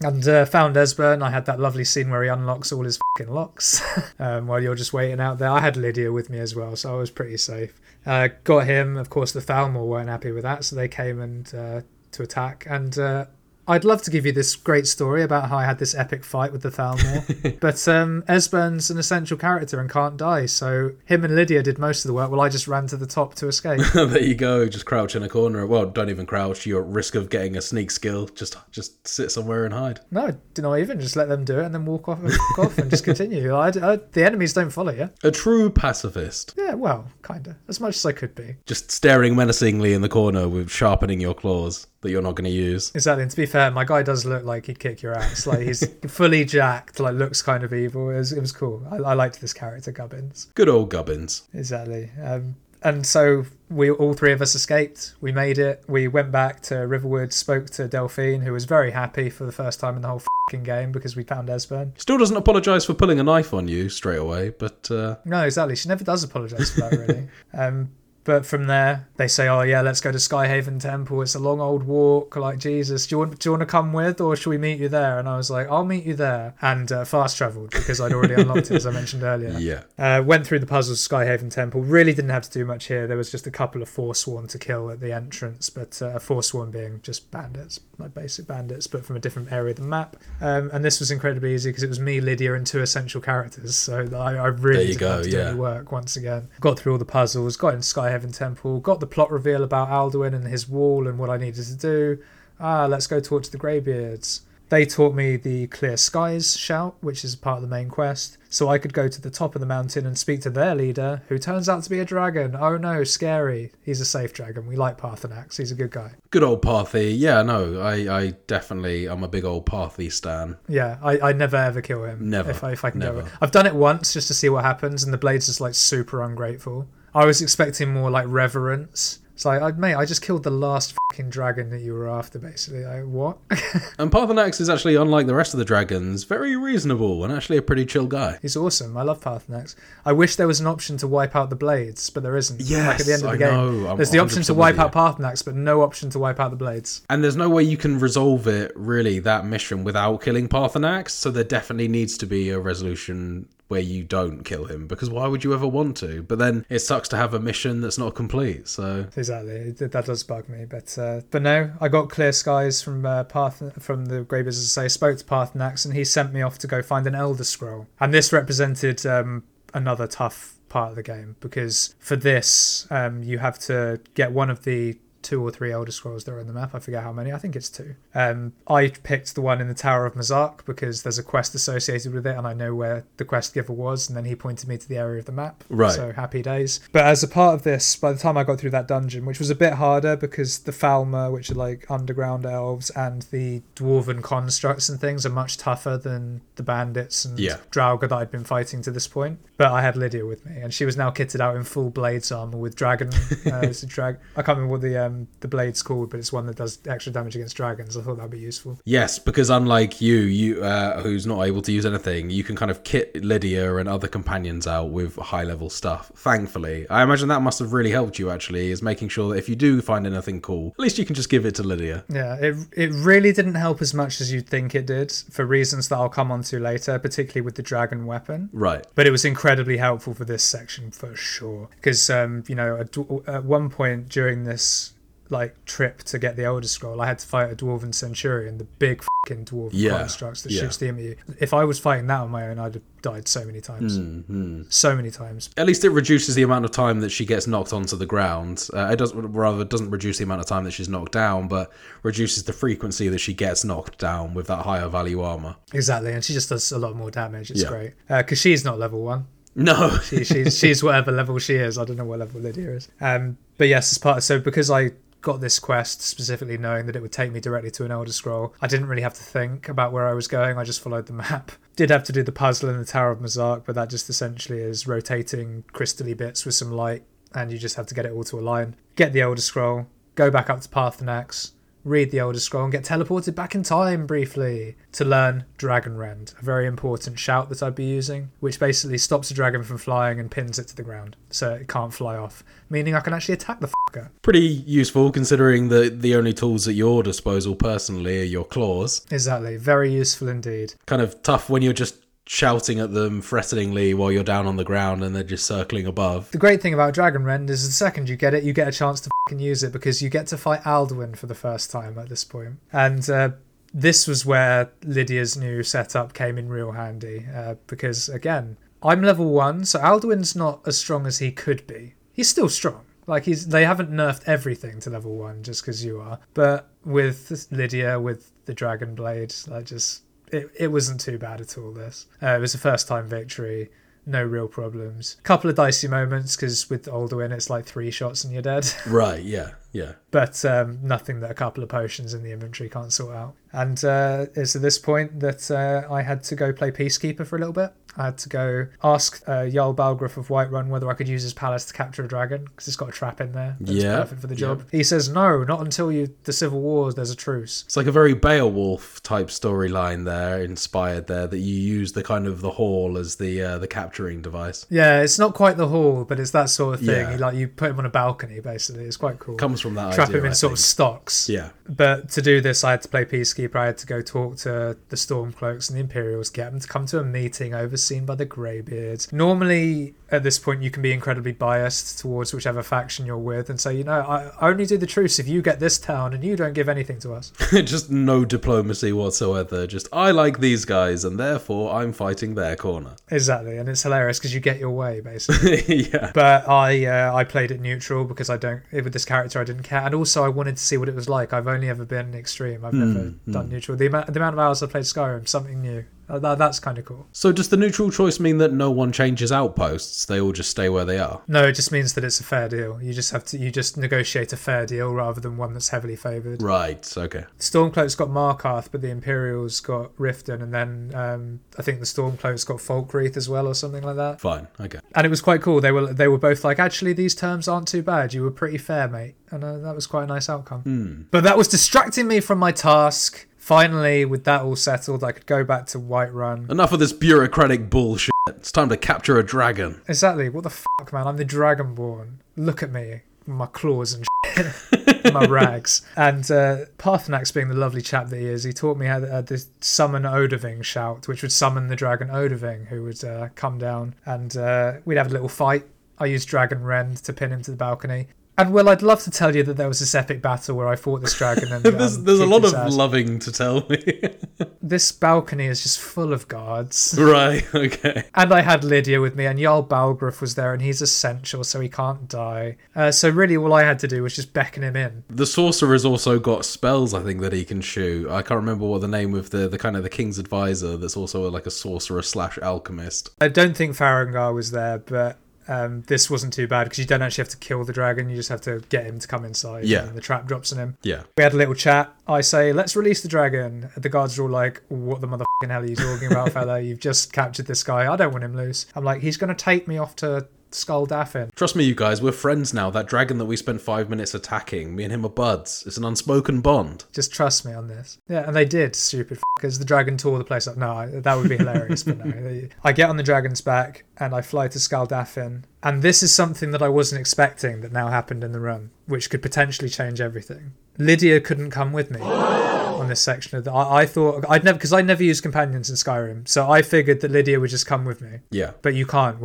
And uh, found Esbern. I had that lovely scene where he unlocks all his fucking locks um, while you're just waiting out there. I had Lydia with me as well, so I was pretty safe. Uh, got him. Of course, the Thalmor weren't happy with that, so they came and uh, to attack. And uh, I'd love to give you this great story about how I had this epic fight with the Thalmor, but um, Esbern's an essential character and can't die, so him and Lydia did most of the work while I just ran to the top to escape. there you go. Just crouch in a corner. Well, don't even crouch. You're at risk of getting a sneak skill. Just just sit somewhere and hide. no, do not even just let them do it and then walk off, and, walk off and just continue. I, I, the enemies don't follow you. A true pacifist. Yeah, well, kinda, as much as I could be. Just staring menacingly in the corner with sharpening your claws that you're not going to use. Exactly. And to be fair, my guy does look like he'd kick your ass. Like he's fully jacked, like looks kind of evil. It was, it was cool. I, I liked this character, Gubbins. Good old Gubbins. Exactly. Um, and so we all three of us escaped. We made it. We went back to Riverwood, spoke to Delphine, who was very happy for the first time in the whole fucking game because we found Esbern. Still doesn't apologise for pulling a knife on you straight away, but uh, No, exactly. She never does apologise for that, really. um, but from there, they say, "Oh yeah, let's go to Skyhaven Temple. It's a long old walk. Like Jesus, do you want do you want to come with, or should we meet you there?" And I was like, "I'll meet you there." And uh, fast travelled because I'd already unlocked it, as I mentioned earlier. yeah. Uh, went through the puzzles of Skyhaven Temple. Really didn't have to do much here. There was just a couple of Forsworn to kill at the entrance, but a uh, Forsworn being just bandits, like basic bandits, but from a different area of the map. Um, and this was incredibly easy because it was me, Lydia, and two essential characters. So I, I really didn't go, have to do any work once again. Got through all the puzzles, got in Skyhaven Temple, got the plot reveal about Alduin and his wall and what I needed to do. Ah, let's go talk to the Greybeards. They taught me the Clear Skies shout, which is part of the main quest, so I could go to the top of the mountain and speak to their leader, who turns out to be a dragon. Oh no, scary. He's a safe dragon. We like Paarthurnax. He's a good guy. Good old Parthy. Yeah, no, I, I definitely, I'm a big old Parthy stan. Yeah, I, I never ever kill him. Never, If I, if I can never. go. I've done it once just to see what happens, and the blade's just like super ungrateful. I was expecting more like reverence. It's like, I, mate, I just killed the last fucking dragon that you were after, basically. Like, what? And Paarthurnax is actually, unlike the rest of the dragons, very reasonable and actually a pretty chill guy. He's awesome. I love Paarthurnax. I wish there was an option to wipe out the blades, but there isn't. like at the end of the I game, know. There's the option to wipe out Paarthurnax, but no option to wipe out the blades. And there's no way you can resolve it, really, that mission without killing Paarthurnax. So there definitely needs to be a resolution where you don't kill him, because why would you ever want to? But then it sucks to have a mission that's not complete. So Exactly, that does bug me. But uh, but no, I got clear skies from uh, Parth from the. As I say, spoke to Paarthurnax, and he sent me off to go find an Elder Scroll. And this represented um, another tough part of the game because for this, um, you have to get one of the two or three Elder Scrolls that are in the map. I forget how many. I think it's two. Um, I picked the one in the Tower of Mzark because there's a quest associated with it, and I know where the quest giver was. And then he pointed me to the area of the map. Right. So happy days. But as a part of this, by the time I got through that dungeon, which was a bit harder because the Falmer, which are like underground elves, and the dwarven constructs and things are much tougher than the bandits and Yeah. Draugr that I'd been fighting to this point. But I had Lydia with me, and she was now kitted out in full blades armor with dragon. Uh, it's a drag. I can't remember what the um, the blade's called, but it's one that does extra damage against dragons. I thought that'd be useful. yes, because unlike you, you uh, who's not able to use anything, you can kind of kit Lydia and other companions out with high level stuff. Thankfully, I imagine that must have really helped you. Actually, is making sure that if you do find anything cool, at least you can just give it to Lydia. Yeah, it it really didn't help as much as you'd think it did for reasons that I'll come on to later, particularly with the dragon weapon. Right. But it was incredibly helpful for this section for sure. Because um, you know, at, at one point during this like trip to get the Elder Scroll, I had to fight a dwarven centurion, the big fucking dwarven Yeah, constructs that yeah. shoots the at you. If I was fighting that on my own, I'd have died so many times. Mm-hmm. So many times. At least it reduces the amount of time that she gets knocked onto the ground. Uh, it doesn't, rather, doesn't reduce the amount of time that she's knocked down, but reduces the frequency that she gets knocked down with that higher value armor. Exactly, and she just does a lot more damage. It's Yeah. great because she's not level one. No, she, she's she's whatever level she is. I don't know what level Lydia is. Um, but yes, as part of, so because I got this quest specifically knowing that it would take me directly to an Elder Scroll, I didn't really have to think about where I was going. I just followed the map. Did have to do the puzzle in the Tower of Mzark, but that just essentially is rotating crystally bits with some light, and you just have to get it all to align. Get the Elder Scroll, go back up to Paarthurnax, read the Elder Scroll, and get teleported back in time briefly to learn Dragon Rend, a very important shout that I'd be using, which basically stops a dragon from flying and pins it to the ground, so it can't fly off, meaning I can actually attack the fucker. pretty useful considering that the only tools at your disposal personally are your claws. Exactly, very useful indeed. Kind of tough when you're just shouting at them threateningly while you're down on the ground and they're just circling above. The great thing about Dragon Rend is the second you get it, you get a chance to use it because you get to fight Alduin for the first time at this point. And uh, this was where Lydia's new setup came in real handy uh, because again, I'm level one, so Alduin's not as strong as he could be. He's still strong. Like he's they haven't nerfed everything to level one just because you are. But with Lydia, with the Dragon Blade, I just it, it wasn't too bad at all. This uh, it was a first time victory. No real problems. Couple of dicey moments because with older Alduin it's like three shots and you're dead. Right, yeah, yeah. but um, nothing that a couple of potions in the inventory can't sort out. And uh, it's at this point that uh, I had to go play Peacekeeper for a little bit. I had to go ask uh, Jarl Balgruuf of Whiterun whether I could use his palace to capture a dragon because it's got a trap in there. That's Yeah, perfect for the job. He says no, not until you the civil wars. There's a truce. It's like a very Beowulf type storyline there, inspired there, that you use the kind of the hall as the uh, the capturing device. Yeah, it's not quite the hall, but it's that sort of thing. Yeah. You, like you put him on a balcony, basically. It's quite cool. Comes from that Trap idea, him in I sort of stocks. Yeah. But to do this, I had to play Peacekeeper. I had to go talk to the Stormcloaks and the Imperials, get them to come to a meeting overseen by the Greybeards. Normally, at this point, you can be incredibly biased towards whichever faction you're with and say, you know, I I only do the truce if you get this town and you don't give anything to us. just no diplomacy whatsoever. Just I like these guys, and therefore I'm fighting their corner. exactly. And it's hilarious because you get your way, basically. yeah. But I uh, I played it neutral because I don't with this character I didn't care, and also I wanted to see what it was like. I've only ever been extreme. I've never done neutral. The amount the amount of hours I played Skyrim, something new. Uh, that, that's kind of cool. So does the neutral choice mean that no one changes outposts? They all just stay where they are. No, it just means that it's a fair deal. You just have to you just negotiate a fair deal rather than one that's heavily favoured. Right. Okay. Stormcloak's got Markarth, but the Imperials got Riften, and then um, I think the Stormcloak's got Falkreath as well, or something like that. Fine. Okay. And it was quite cool. They were they were both like, actually, these terms aren't too bad. You were pretty fair, mate, and uh, that was quite a nice outcome. But that was distracting me from my task. Finally, with that all settled, I could go back to Whiterun. Enough of this bureaucratic bullshit. It's time to capture a dragon. Exactly. What the fuck, man? I'm the Dragonborn. Look at me, my claws and my rags. And uh, Paarthurnax, being the lovely chap that he is, he taught me how to, uh, to summon Odahviing shout, which would summon the dragon Odahviing, who would uh, come down, and uh, we'd have a little fight. I used Dragon Rend to pin him to the balcony. And well, I'd love to tell you that there was this epic battle where I fought this dragon and There's um, there's a lot of ass. loving to tell me. This balcony is just full of guards. right. Okay. And I had Lydia with me, and Jarl Balgruuf was there, and he's essential, so he can't die. Uh, so really, all I had to do was just beckon him in. The sorcerer's also got spells. I think that he can shoot. I can't remember what the name of the the kind of the king's advisor. That's also like a sorcerer slash alchemist. I don't think Farengar was there, but um, this wasn't too bad because you don't actually have to kill the dragon; you just have to get him to come inside. Yeah. and the trap drops on him. Yeah. We had a little chat. I say, "Let's release the dragon." The guards are all like, "What the motherfucking hell are you talking about, fella? You've just captured this guy. I don't want him loose." I'm like, "He's going to take me off to Skuldafn." Trust me, you guys, we're friends now. That dragon that we spent five minutes attacking, me and him are buds. It's an unspoken bond. Just trust me on this. Yeah, and they did, stupid because the dragon tore the place up. No, I, that would be hilarious, but no. They- I get on the dragon's back and I fly to Skuldafn. And this is something that I wasn't expecting that now happened in the run, which could potentially change everything. Lydia couldn't come with me on this section of the. I, I thought I'd never because I never used companions in Skyrim, so I figured that Lydia would just come with me. Yeah. But you can't.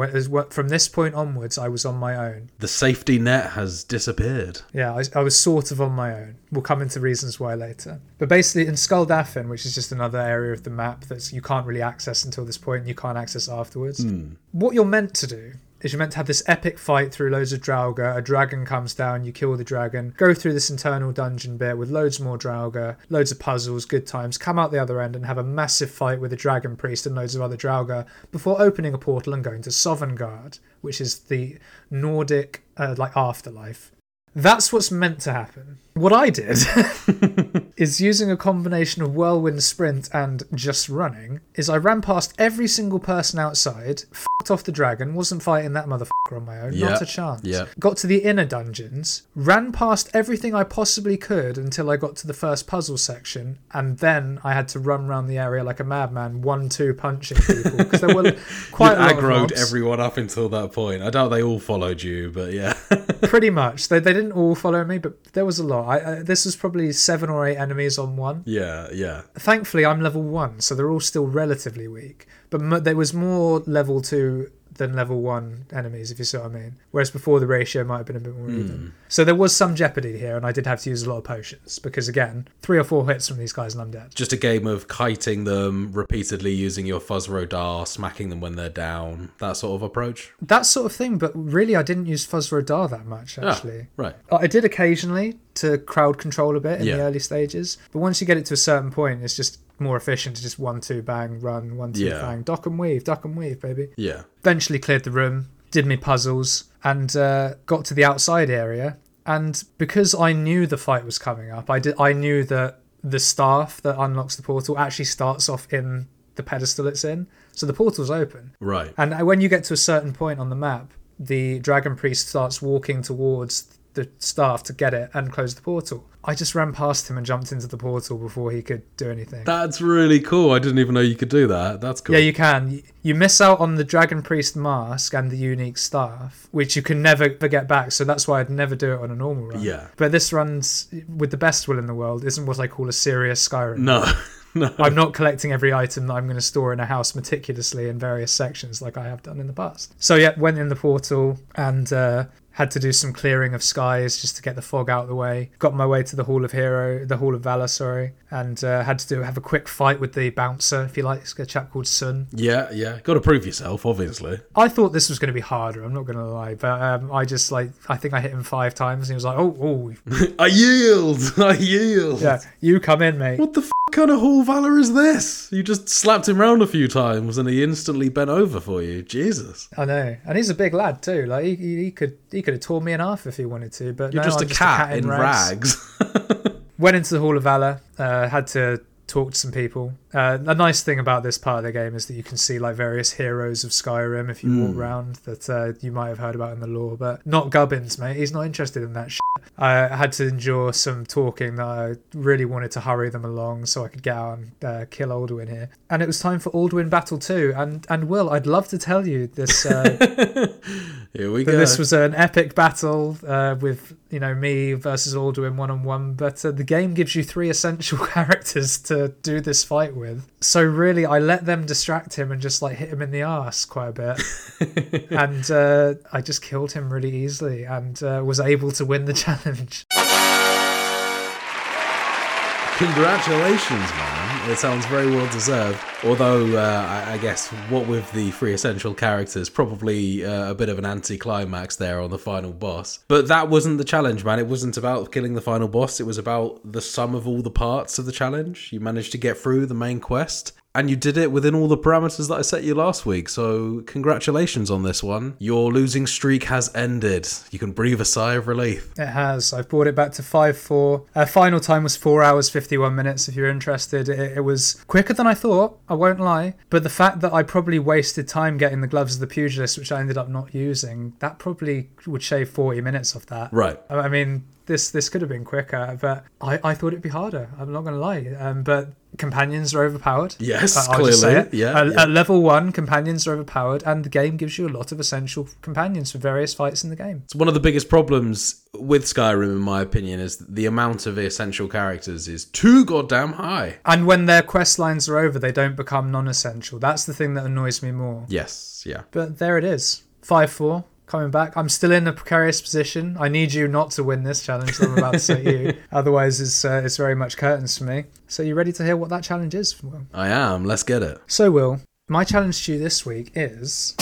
From this point onwards, I was on my own. The safety net has disappeared. Yeah, I, I was sort of on my own. We'll come into reasons why later. But basically, in Skuldafn, which is just another area of the map that you can't really access until this point, and you can't access afterwards. Hmm. What you're meant to do is you're meant to have this epic fight through loads of Draugr. A dragon comes down, you kill the dragon, go through this internal dungeon bit with loads more Draugr, loads of puzzles, good times, come out the other end and have a massive fight with a dragon priest and loads of other Draugr before opening a portal and going to Sovngarde, which is the Nordic uh, like afterlife. That's what's meant to happen. What I did is using a combination of whirlwind sprint and just running, is I ran past every single person outside, fucked off the dragon, wasn't fighting that motherfucker on my own, Yeah, not a chance. yeah. Got to the inner dungeons, ran past everything I possibly could until I got to the first puzzle section, and then I had to run around the area like a madman, one two punching people because there were quite you a lot of aggroed everyone up until that point. I doubt they all followed you, but yeah. pretty much. They, they didn't all follow me, but there was a lot. I, I, this was probably seven or eight enemies on one. yeah, yeah. Thankfully, I'm level one, so they're all still relatively weak. but m- there was more level two than level one enemies, if you see what I mean. Whereas before the ratio might have been a bit more even. So there was some jeopardy here, and I did have to use a lot of potions because again, three or four hits from these guys and I'm dead. Just a game of kiting them, repeatedly using your Fus Ro Dah, smacking them when they're down, that sort of approach. That sort of thing, but really I didn't use Fus Ro Dah that much Ah, actually. right. I did occasionally to crowd control a bit in Yeah. the early stages, but once you get it to a certain point, it's just more efficient to just one two bang run one two Yeah. bang duck and weave duck and weave baby. Yeah. Eventually cleared the room, did me puzzles, and uh, got to the outside area. And because I knew the fight was coming up, I did I knew that the staff that unlocks the portal actually starts off in the pedestal it's in, so the portal's open. Right. And when you get to a certain point on the map, the dragon priest starts walking towards the staff to get it and close the portal. I just ran past him and jumped into the portal before he could do anything. That's really cool. I didn't even know you could do that. That's cool. yeah, you can. You- miss out on the dragon priest mask and the unique staff, which you can never get back. So that's why I'd never do it on a normal run. Yeah. But this runs with the best will in the world isn't what I call a serious Skyrim. No. no. I'm not collecting every item that I'm going to store in a house meticulously in various sections like I have done in the past. So yeah, went in the portal and uh, had to do some clearing of skies just to get the fog out of the way. Got my way to the Hall of Hero, the Hall of Valor, sorry, and uh, had to do have a quick fight with the bouncer, if you like, it's a chap called Tsun. Yeah, yeah. Got to prove yourself, obviously. I thought this was going to be harder. I'm not going to lie, but um, I just like I think I hit him five times, and he was like, "Oh, oh, I yield. I yield. yeah, you come in, mate." What the f- kind of Hall Valor is this? You just slapped him round a few times and he instantly bent over for you. Jesus. I know, and he's a big lad too. Like he, he he could he could have torn me in half if he wanted to, but You're no, just, I'm a, cat in rags. Went into the Hall of Valor, uh, had to talk to some people. Uh, a nice thing about this part of the game is that you can see like various heroes of Skyrim if you walk around that uh, you might have heard about in the lore, but not Gubbins, mate. He's not interested in that shit. I had to endure some talking that I really wanted to hurry them along so I could get out and uh, kill Alduin here. And it was time for Alduin Battle 2. And, and Will, I'd love to tell you this. Uh, Here we go. this was an epic battle uh, with you know me versus Alduin one on one, but uh, the game gives you three essential characters to do this fight with. So really, I let them distract him and just like hit him in the ass quite a bit, and uh, I just killed him really easily and uh, was able to win the challenge. Congratulations, man. It sounds very well deserved. Although, uh, I, I guess, what with the three essential characters, probably uh, a bit of an anticlimax there on the final boss. But that wasn't the challenge, man. It wasn't about killing the final boss, it was about the sum of all the parts of the challenge. You managed to get through the main quest. And you did it within all the parameters that I set you last week, so congratulations on this one. Your losing streak has ended. You can breathe a sigh of relief. It has. I've brought it back to 5 4. Uh, final time was 4 hours 51 minutes, if you're interested. It, it was quicker than I thought, I won't lie. But the fact that I probably wasted time getting the gloves of the pugilist, which I ended up not using, that probably would shave 40 minutes off that. Right. I I mean, this this could have been quicker, but I, I thought it'd be harder. I'm not going to lie. Um, but companions are overpowered. Yes, I'll just say clearly. it. Yeah, At, yeah. at level one, companions are overpowered, and the game gives you a lot of essential companions for various fights in the game. It's one of the biggest problems with Skyrim, in my opinion, is the amount of essential characters is too goddamn high. And when their quest lines are over, they don't become non-essential. That's the thing that annoys me more. Yes, yeah. But there it is, five four coming back. I'm still in a precarious position. I need you not to win this challenge that I'm about to set you. Otherwise, it's uh, it's very much curtains for me. So you ready to hear what that challenge is? I am. Let's get it. So Will, my challenge to you this week is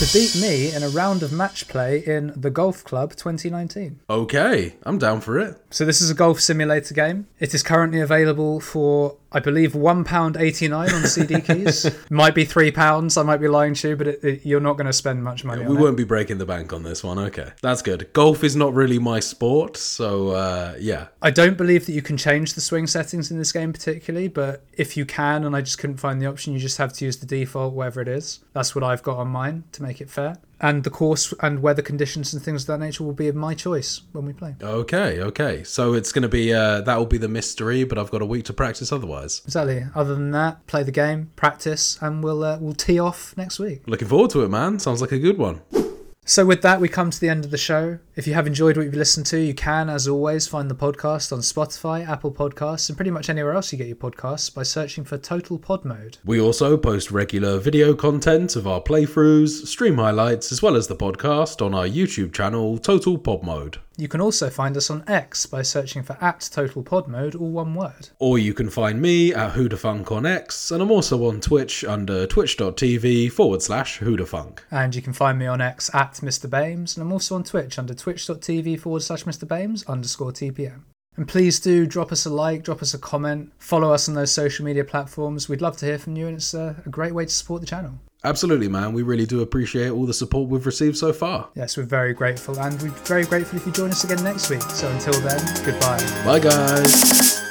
to beat me in a round of match play in the Golf Club 2019. Okay, I'm down for it. So this is a golf simulator game. It is currently available for, I believe, one pound eighty nine on CD keys. might be three pounds. I might be lying to you, but it, it, you're not going to spend much money We on won't be breaking the bank on this one. Okay, that's good. Golf is not really my sport, so uh, yeah. I don't believe that you can change the swing settings in this game particularly, but if you can, and I just couldn't find the option, you just have to use the default, whatever it is. That's what I've got on mine to make it fair. And the course and weather conditions and things of that nature will be of my choice when we play. Okay, okay. So it's going to be uh, that will be the mystery, but I've got a week to practice otherwise. Exactly. Other than that, play the game, practice, and we'll uh, we'll tee off next week. Looking forward to it, man. Sounds like a good one. So, with that, we come to the end of the show. If you have enjoyed what you've listened to, you can, as always, find the podcast on Spotify, Apple Podcasts, and pretty much anywhere else you get your podcasts by searching for Total Pod Mode. We also post regular video content of our playthroughs, stream highlights, as well as the podcast on our YouTube channel, Total Pod Mode. You can also find us on X by searching for at Total Pod Mode, all one word. Or you can find me at Hoodafunk on X, and I'm also on Twitch under twitch.tv forward slash Hoodafunk. And you can find me on X at Mr. Bames, and I'm also on Twitch under twitch.tv forward slash Mr. Bames underscore TPM. And please do drop us a like, drop us a comment, follow us on those social media platforms. We'd love to hear from you, and it's a, a great way to support the channel. Absolutely, man. We really do appreciate all the support we've received so far. Yes, we're very grateful, and we're very grateful if you join us again next week. So until then, goodbye. Bye, guys.